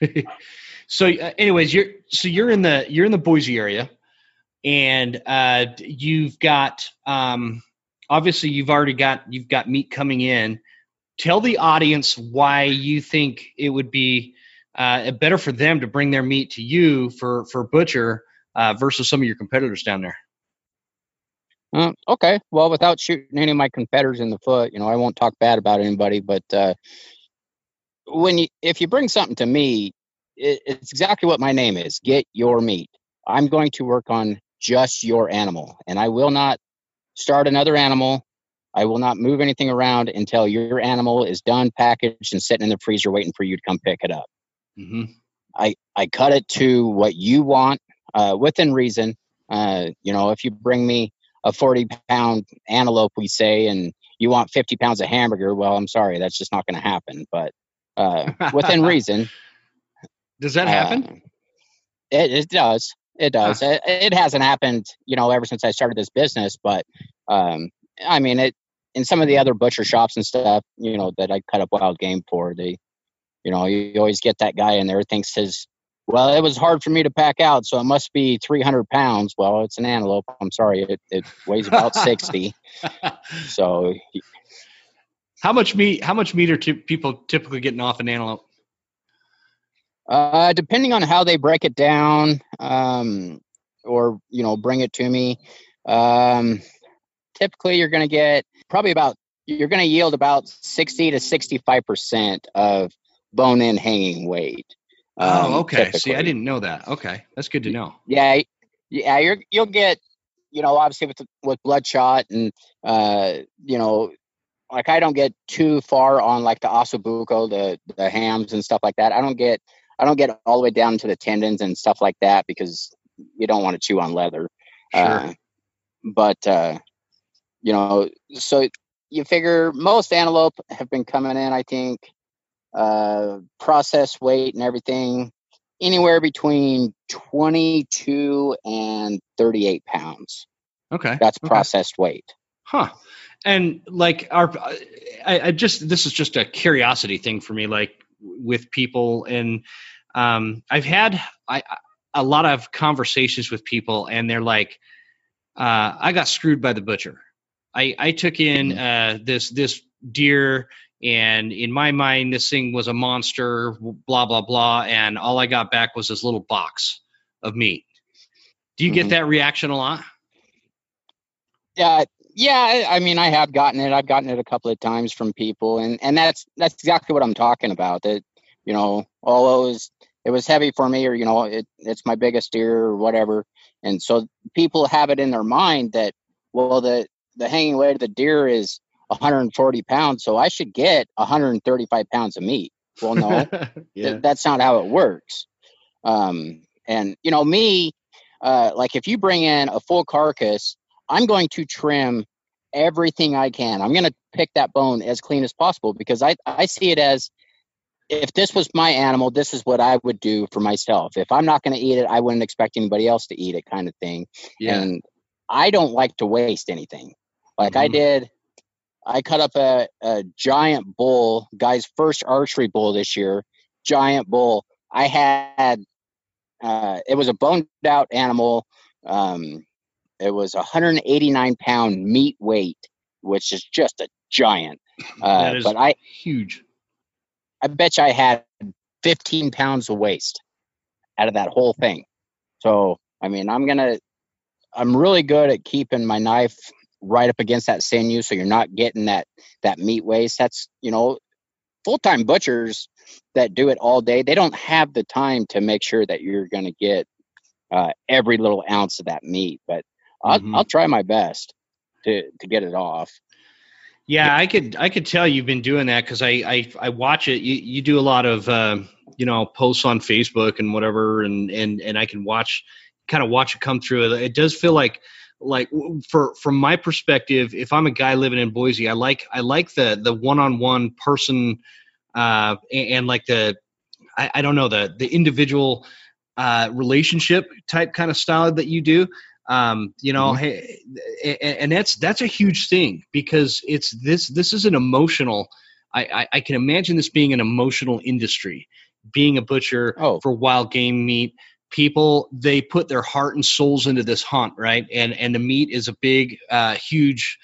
[LAUGHS] so, uh, anyways, you're so you're in the you're in the Boise area, and uh, you've got um, obviously you've already got you've got meat coming in. Tell the audience why you think it would be uh, better for them to bring their meat to you for for butcher uh, versus some of your competitors down there. Uh, okay, well, without shooting any of my competitors in the foot, you know, I won't talk bad about anybody, but uh, when you if you bring something to me, it, it's exactly what my name is. Get your meat. I'm going to work on just your animal, and I will not start another animal. I will not move anything around until your animal is done, packaged, and sitting in the freezer waiting for you to come pick it up. Mm-hmm. I, I cut it to what you want uh, within reason. Uh, you know, if you bring me a 40 pound antelope, we say, and you want 50 pounds of hamburger, well, I'm sorry, that's just not going to happen. But uh, within [LAUGHS] reason. Does that happen? Uh, it, it does. It does. It, it, hasn't happened, you know, ever since I started this business. But um, I mean, it in some of the other butcher shops and stuff, you know, that I cut up wild game for. They, you know, you always get that guy in there thinks his. Well, it was hard for me to pack out, so it must be 300 pounds. Well, it's an antelope. I'm sorry, it, it weighs about 60. [LAUGHS] So, how much meat? How much meat are t- people typically getting off an antelope? Uh, depending on how they break it down, um, or you know, bring it to me. Um, typically, you're going to get probably about you're going to yield about 60 to 65 percent of bone-in hanging weight. Oh, um, oh, okay. Typically. See, I didn't know that. Okay, that's good to know. Yeah, yeah, you're you'll get you know obviously with with bloodshot and uh, you know like I don't get too far on like the ossobuco, the the hams and stuff like that. I don't get I don't get all the way down to the tendons and stuff like that because you don't want to chew on leather. Sure. Uh, but uh, you know, so you figure most antelope have been coming in. I think uh, process weight and everything anywhere between 22 and 38 pounds. Okay, that's processed okay. weight. Huh. And like our, I, I, just this is just a curiosity thing for me. Like with people, and um, I've had I a lot of conversations with people, and they're like, uh, "I got screwed by the butcher. I I took in mm-hmm. uh, this this deer." And in my mind, this thing was a monster, blah, blah, blah. And all I got back was this little box of meat. Do you mm-hmm. get that reaction a lot? Yeah, yeah, I mean, I have gotten it. I've gotten it a couple of times from people, and and that's that's exactly what I'm talking about. That you know, oh, it was it was heavy for me, or you know, it it's my biggest deer or whatever, and so people have it in their mind that well, the the hanging weight of the deer is 140 pounds, so I should get 135 pounds of meat. Well, no, [LAUGHS] yeah. th- that's not how it works. Um, and you know, me, uh, like if you bring in a full carcass I'm going to trim everything I can. I'm going to pick that bone as clean as possible because I, I see it as if this was my animal, this is what I would do for myself. If I'm not going to eat it, I wouldn't expect anybody else to eat it, kind of thing. Yeah. And I don't like to waste anything. Like mm-hmm. I did, I cut up a, a giant bull, guy's first archery bull this year, giant bull. I had, uh, it was a boned out animal. Um, it was 189 pound meat weight, which is just a giant. [LAUGHS] Uh, that is but I huge. I bet you I had 15 pounds of waste out of that whole thing. So I mean, I'm gonna. I'm really good at keeping my knife right up against that sinew, so you're not getting that that meat waste. That's you know, full time butchers that do it all day. They don't have the time to make sure that you're gonna get uh, every little ounce of that meat. But I'll, mm-hmm. I'll try my best to to get it off. Yeah, I could I could tell you've been doing that because I, I I watch it. You you do a lot of uh, you know posts on Facebook and whatever, and and and I can watch kind of watch it come through. It does feel like like for from my perspective, if I'm a guy living in Boise, I like I like the the one on one person uh, and, and, like the I, I don't know the the individual uh, relationship type kind of style that you do um, you know mm-hmm. hey, and that's that's a huge thing because it's this this is an emotional I, I, I can imagine this being an emotional industry being a butcher oh. for wild game meat people they put their heart and souls into this hunt right and and the meat is a big uh, huge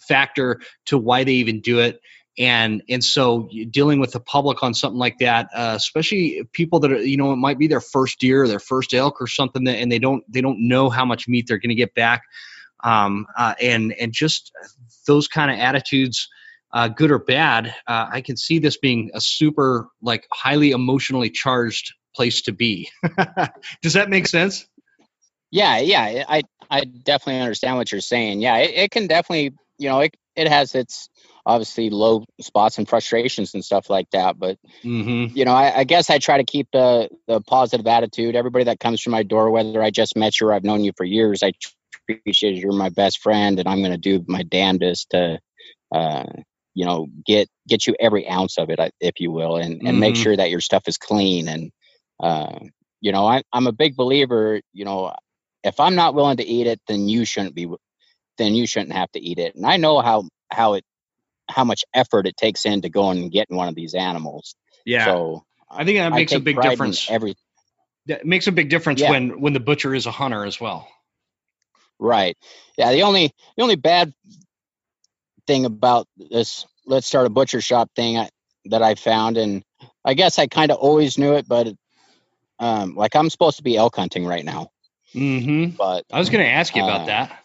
factor to why they even do it and and so dealing with the public on something like that uh, especially people that are you know it might be their first deer or their first elk or something that and they don't they don't know how much meat they're going to get back. Um, uh, and and just those kind of attitudes uh, good or bad uh, i can see this being a super like highly emotionally charged place to be. [LAUGHS] Does that make sense? Yeah yeah i i definitely understand what you're saying. Yeah it, it can definitely you know it, it has its obviously low spots and frustrations and stuff like that. But mm-hmm. you know, I, I, guess I try to keep the the positive attitude. Everybody that comes through my door, whether I just met you or I've known you for years, I appreciate you're my best friend, and I'm going to do my damnedest to, uh, you know, get get you every ounce of it, if you will, and and mm-hmm. make sure that your stuff is clean. And uh, you know, I, I'm a big believer. You know, if I'm not willing to eat it, then you shouldn't be then you shouldn't have to eat it. And I know how how it how much effort it takes in to go and get one of these animals. Yeah. So I think that makes a big difference. Every that makes a big difference yeah. when when the butcher is a hunter as well. Right. Yeah. The only the only bad thing about this let's start a butcher shop thing I, that I found, and I guess I kind of always knew it, but um, like I'm supposed to be elk hunting right now. Mm-hmm. But I was going to ask you about uh, that.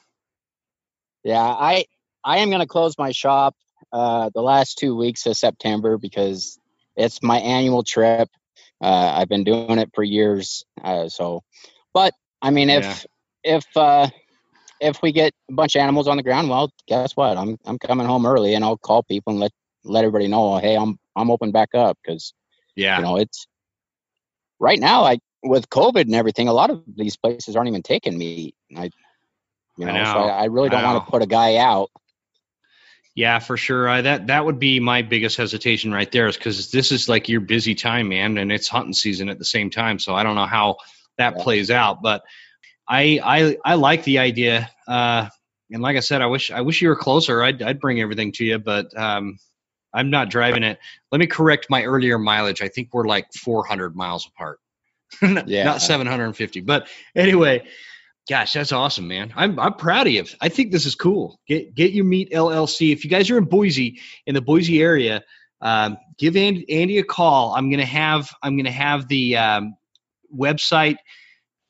Yeah, I I am going to close my shop uh, the last two weeks of September because it's my annual trip. Uh, I've been doing it for years. Uh, so, but I mean, if yeah. if uh, if we get a bunch of animals on the ground, well, guess what? I'm I'm coming home early, and I'll call people and let let everybody know, hey, I'm I'm open back up because yeah, you know it's right now. I with COVID and everything, a lot of these places aren't even taking meat. I you know, I know. so I, I really don't want to put a guy out. Yeah, for sure. I, that that would be my biggest hesitation right there, is because this is like your busy time, man, and it's hunting season at the same time. So I don't know how that yeah. plays out, but I I I like the idea. Uh, and like I said, I wish I wish you were closer. I'd I'd bring everything to you, but um, I'm not driving it. Let me correct my earlier mileage. I think we're like 400 miles apart, [LAUGHS] yeah. not 750. But anyway, gosh, that's awesome, man. I'm I'm proud of you. I think this is cool. Get get your meat LLC. If you guys are in Boise, in the Boise area, um, give Andy, Andy, a call. I'm gonna have I'm gonna have the um, website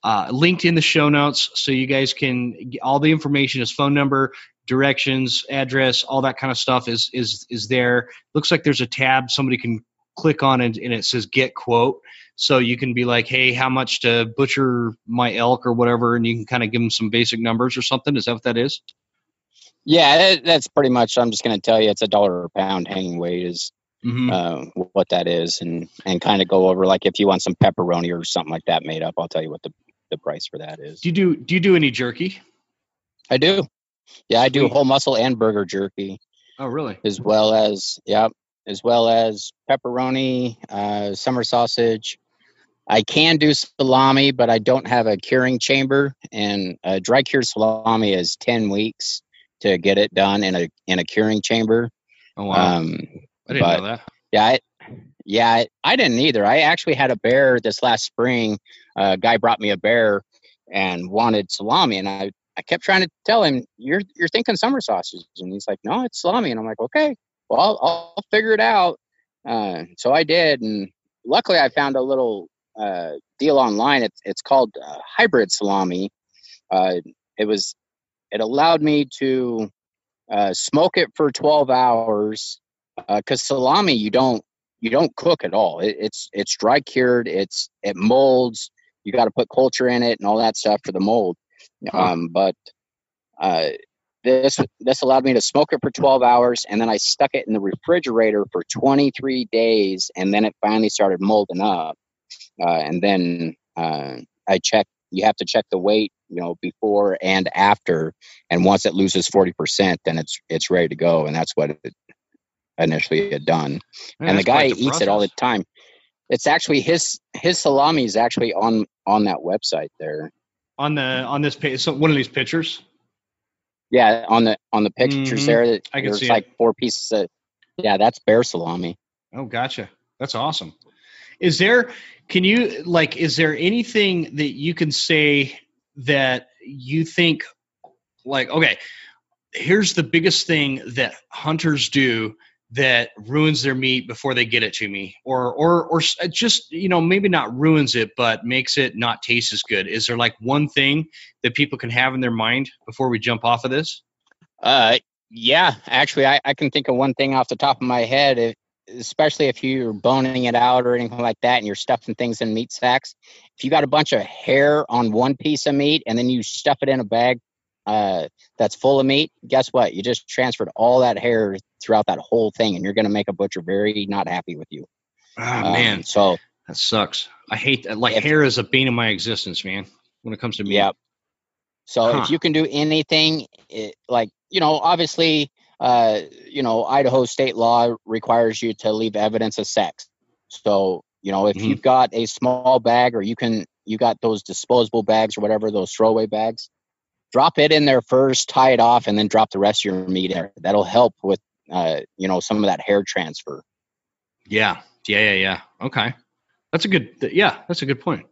uh, linked in the show notes so you guys can all the information his phone number directions address all that kind of stuff is is is there looks like there's a tab somebody can click on it and it says get quote so you can be like hey how much to butcher my elk or whatever and you can kind of give them some basic numbers or something is that what that is yeah that's pretty much i'm just going to tell you it's a dollar a pound hanging weight is mm-hmm. uh, what that is and and kind of go over like if you want some pepperoni or something like that made up i'll tell you what the the price for that is. Do you do do you do any jerky? I do. Yeah, I do whole muscle and burger jerky. Oh, really? As well as yeah, as well as pepperoni, uh, summer sausage. I can do salami, but I don't have a curing chamber, and a dry cured salami is ten weeks to get it done in a in a curing chamber. Oh wow! Um, I didn't but, know that. Yeah, I, yeah, I, I didn't either. I actually had a bear this last spring. Uh, a guy brought me a bear and wanted salami, and I, I kept trying to tell him, "You're you're thinking summer sausages," and he's like, "No, it's salami." And I'm like, "Okay, well, I'll, I'll figure it out." Uh, so I did, and luckily I found a little uh, deal online. It's it's called uh, hybrid salami. Uh, it was it allowed me to uh, smoke it for 12 hours because salami you don't you don't cook at all. It, it's it's dry cured. It's it molds. You got to put culture in it and all that stuff for the mold. Um, but uh, this this allowed me to smoke it for 12 hours, and then I stuck it in the refrigerator for 23 days, and then it finally started molding up. Uh, and then uh, I check. You have to check the weight, you know, before and after. And once it loses 40%, then it's it's ready to go, and that's what it, initially had done. Yeah, and the guy the eats it all the time. It's actually his his salami is actually on on that website there. On the on this page, so one of these pictures. Yeah, on the on the pictures mm-hmm. there, I can see like it. four pieces of. Yeah, that's bear salami. Oh, gotcha. That's awesome. Is there? Can you like? Is there anything that you can say that you think, like, okay, here's the biggest thing that hunters do that ruins their meat before they get it to me or or or just you know maybe not ruins it but makes it not taste as good is there like one thing that people can have in their mind before we jump off of this uh yeah actually i, I can think of one thing off the top of my head especially if you're boning it out or anything like that and you're stuffing things in meat sacks if you got a bunch of hair on one piece of meat and then you stuff it in a bag uh, that's full of meat, guess what? You just transferred all that hair throughout that whole thing, and you're going to make a butcher very not happy with you. Oh um, man, so that sucks. I hate that. Like if, hair is a bane of my existence, man. When it comes to meat. Yep. So huh. if you can do anything, it, like you know, obviously, uh, you know, Idaho state law requires you to leave evidence of sex. So you know, if mm-hmm. you've got a small bag, or you can, you got those disposable bags or whatever, those throwaway bags drop it in there first, tie it off, and then drop the rest of your meat in there. That'll help with uh, you know some of that hair transfer. Yeah, yeah, yeah, yeah. Okay, that's a good. Yeah, that's a good point.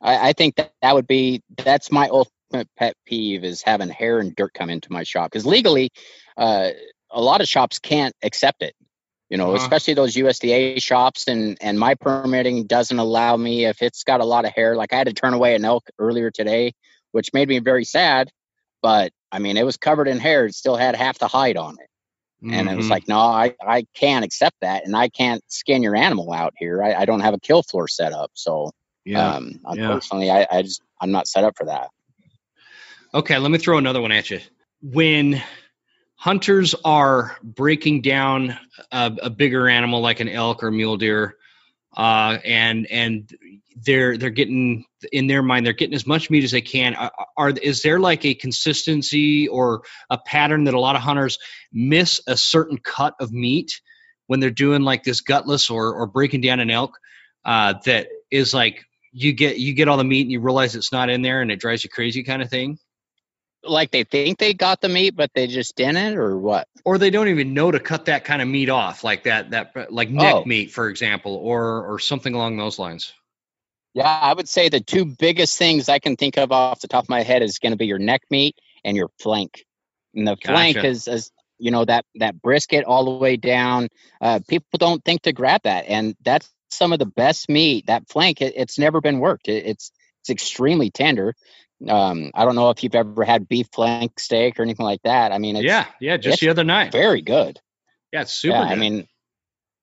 I, I think that that would be that's my ultimate pet peeve is having hair and dirt come into my shop because legally, uh, a lot of shops can't accept it. You know, uh-huh. especially those USDA shops, and and my permitting doesn't allow me if it's got a lot of hair. Like I had to turn away an elk earlier today which made me very sad. But I mean, it was covered in hair; it still had half the hide on it. Mm-hmm. And it was mm-hmm. like, no, I, I can't accept that, and I can't skin your animal out here. I, I don't have a kill floor set up, so yeah, um, unfortunately, yeah. I, I just I'm not set up for that. Okay, let me throw another one at you. When hunters are breaking down a, a bigger animal like an elk or mule deer, uh, and and they're they're getting in their mind they're getting as much meat as they can. Are, are is there like a consistency or a pattern that a lot of hunters miss a certain cut of meat when they're doing like this gutless or or breaking down an elk uh, that is like you get you get all the meat and you realize it's not in there and it drives you crazy kind of thing like they think they got the meat but they just didn't or what? Or they don't even know to cut that kind of meat off like that that like neck oh. meat for example or or something along those lines. Yeah i would say the two biggest things i can think of off the top of my head is going to be your neck meat and your flank. And the gotcha. flank is, is you know that that brisket all the way down. Uh, people don't think to grab that and that's some of the best meat. That flank it, it's never been worked. It, it's it's extremely tender um, I don't know if you've ever had beef flank steak or anything like that. I mean, yeah, yeah, just the other night. Very good. Yeah, it's super. Yeah, I mean,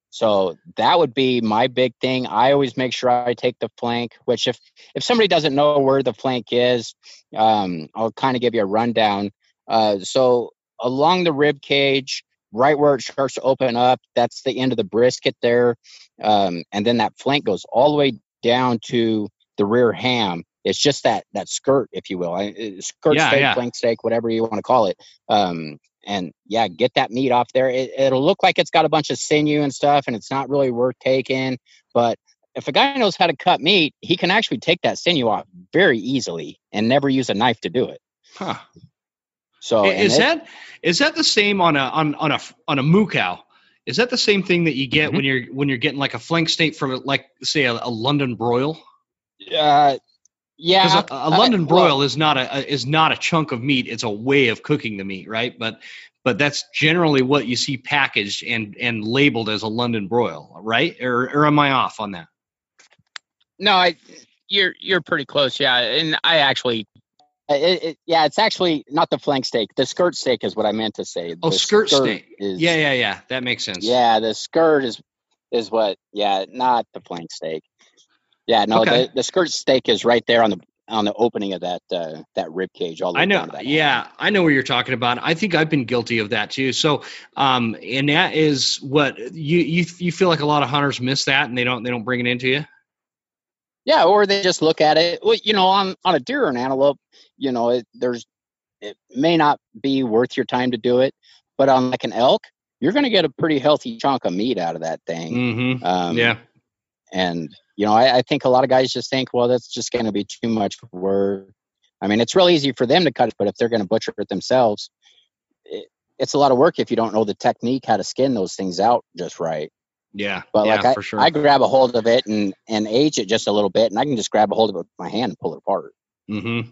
so that would be my big thing. I always make sure I take the flank. Which, if if somebody doesn't know where the flank is, um, I'll kind of give you a rundown. Uh, so along the rib cage, right where it starts to open up, that's the end of the brisket there, um, and then that flank goes all the way down to the rear ham it's just that that skirt, if you will, I, skirt yeah, steak, yeah. flank steak, whatever you want to call it. Um, and yeah, get that meat off there. It, it'll look like it's got a bunch of sinew and stuff, and it's not really worth taking. But if a guy knows how to cut meat, he can actually take that sinew off very easily and never use a knife to do it. Huh. So is it, that is that the same on a on on a on a moo cow? Is that the same thing that you get mm-hmm. when you're when you're getting like a flank steak from like say a, a London broil? Uh, yeah, a, a, London broil well, is not a, a, is not a chunk of meat. It's a way of cooking the meat, right? But but that's generally what you see packaged and and labeled as a London broil, right? Or or am I off on that? No, I you're you're pretty close, yeah. And I actually, it, it, yeah, it's actually not the flank steak. The skirt steak is what I meant to say. Oh, skirt, skirt steak. Is, yeah, yeah, yeah. That makes sense. Yeah, the skirt is is what. Yeah, not the flank steak. Yeah, no, okay. the, the skirt steak is right there on the on the opening of that uh, that rib cage. All the I know. Yeah, I know what you're talking about. I think I've been guilty of that too. So, um, and that is what you you you feel like a lot of hunters miss that and they don't they don't bring it into you. Yeah, or they just look at it. Well, you know, on on a deer or an antelope, you know, it, there's it may not be worth your time to do it, but on like an elk, you're going to get a pretty healthy chunk of meat out of that thing. Mm-hmm. Um, yeah, and you know, I, I think a lot of guys just think, well, that's just going to be too much work. I mean, it's real easy for them to cut it, but if they're going to butcher it themselves, it, it's a lot of work if you don't know the technique how to skin those things out just right. Yeah, but yeah, like I, sure. I grab a hold of it and and age it just a little bit, and I can just grab a hold of it with my hand and pull it apart. Mm-hmm.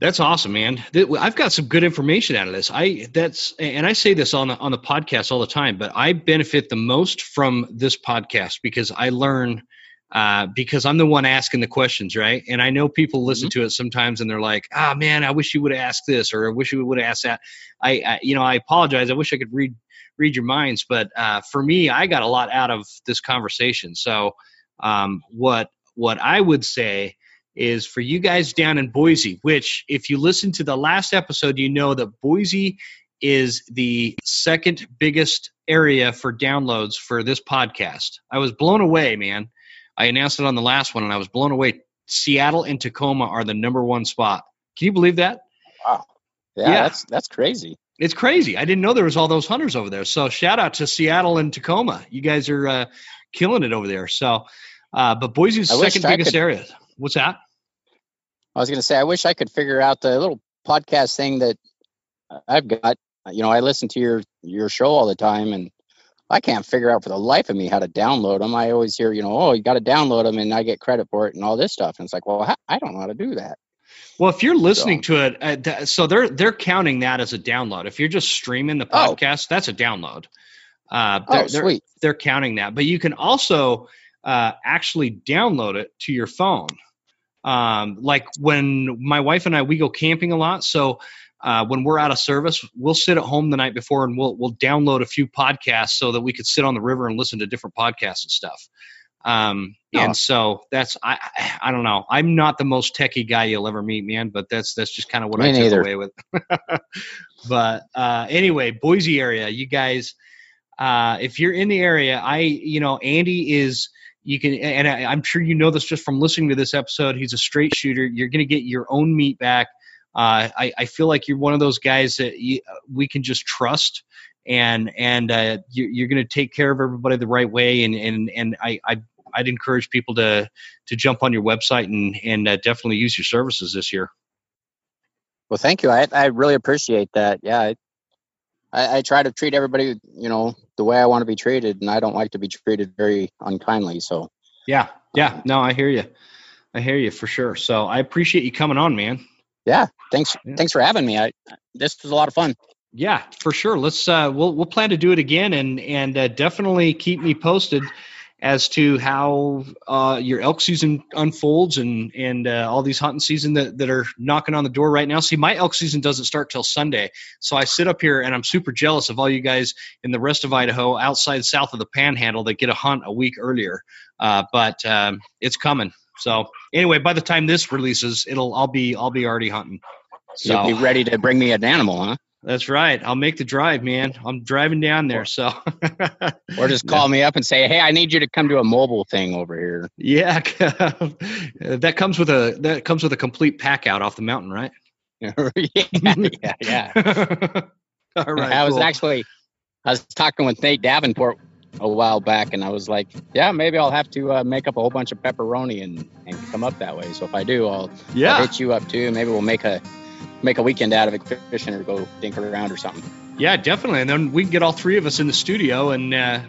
That's awesome, man. I've got some good information out of this. I that's and I say this on the on the podcast all the time, but I benefit the most from this podcast because I learn uh, because I'm the one asking the questions, right? And I know people listen mm-hmm. to it sometimes and they're like, "Ah, oh, man, I wish you would have asked this, or I wish you would have asked that." I, I, you know, I apologize. I wish I could read read your minds, but uh, for me, I got a lot out of this conversation. So, um, what what I would say is for you guys down in Boise, which if you listen to the last episode, you know that Boise is the second biggest area for downloads for this podcast. I was blown away, man. I announced it on the last one, and I was blown away. Seattle and Tacoma are the number one spot. Can you believe that? Wow. Yeah, yeah, that's that's crazy. It's crazy. I didn't know there was all those hunters over there. So shout out to Seattle and Tacoma. You guys are uh, killing it over there. So, uh, but Boise's the second biggest could, area. What's that? I was going to say, I wish I could figure out the little podcast thing that I've got. You know, I listen to your your show all the time, and I can't figure out for the life of me how to download them. I always hear, you know, oh, you got to download them and I get credit for it and all this stuff. And it's like, well, I don't know how to do that. Well, if you're listening so. to it, uh, so they're they're counting that as a download. If you're just streaming the oh. podcast, oh. that's a download. Uh, they're, oh, sweet. They're, they're counting that, but you can also uh, actually download it to your phone. Um, like when my wife and I we go camping a lot, so uh, when we're out of service, we'll sit at home the night before and we'll we'll download a few podcasts so that we could sit on the river and listen to different podcasts and stuff. Um, oh. and so that's I I don't know. I'm not the most techie guy you'll ever meet, man. But that's that's just kind of what Me I took neither. away with. [LAUGHS] but uh, anyway, Boise area, you guys. Uh, if you're in the area, I you know Andy is you can and I, am sure you know this just from listening to this episode. He's a straight shooter. You're going to get your own meat back. Uh, I, I feel like you're one of those guys that you, we can just trust and and uh, you, are going to take care of everybody the right way. And and and I, I I'd encourage people to to jump on your website and and uh, definitely use your services this year. Well, thank you. I I really appreciate that. Yeah, I, I, I try to treat everybody, you know, the way I want to be treated, and I don't like to be treated very unkindly. So. Yeah. Yeah. Um, no, I hear you. I hear you for sure. So I appreciate you coming on, man. Yeah. Thanks. Yeah. Thanks for having me. I this was a lot of fun. Yeah, for sure. Let's uh, we'll we'll plan to do it again, and and uh, definitely keep me posted as to how uh, your elk season unfolds and and uh, all these hunting season that, that are knocking on the door right now. See, my elk season doesn't start till Sunday, so I sit up here and I'm super jealous of all you guys in the rest of Idaho, outside south of the Panhandle, that get a hunt a week earlier. Uh, but um, it's coming. So anyway, by the time this releases, it'll I'll be I'll be already hunting. So you'll be ready to bring me an animal, huh? That's right. I'll make the drive, man. I'm driving down there, so. [LAUGHS] or just call me up and say, "Hey, I need you to come to a mobile thing over here." Yeah, [LAUGHS] that comes with a that comes with a complete pack out off the mountain, right? [LAUGHS] yeah, yeah, yeah. All right. I was cool. actually, I was talking with Nate Davenport a while back, and I was like, "Yeah, maybe I'll have to uh, make up a whole bunch of pepperoni and and come up that way." So if I do, I'll, yeah. I'll hit you up too. Maybe we'll make a make a weekend out of it fishing or go dink around or something. Yeah, definitely. And then we can get all three of us in the studio and uh,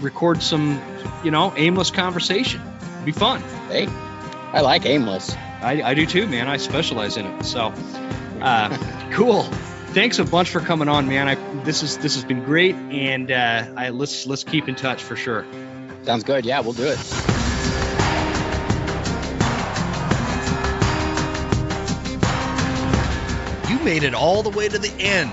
record some, you know, aimless conversation. It'd be fun. Hey, I like aimless. I, I do too, man. I specialize in it. So, uh, [LAUGHS] cool. Thanks a bunch for coming on, man. I, this is this has been great, and uh, I, let's let's keep in touch for sure. Sounds good. Yeah, we'll do it. You made it all the way to the end.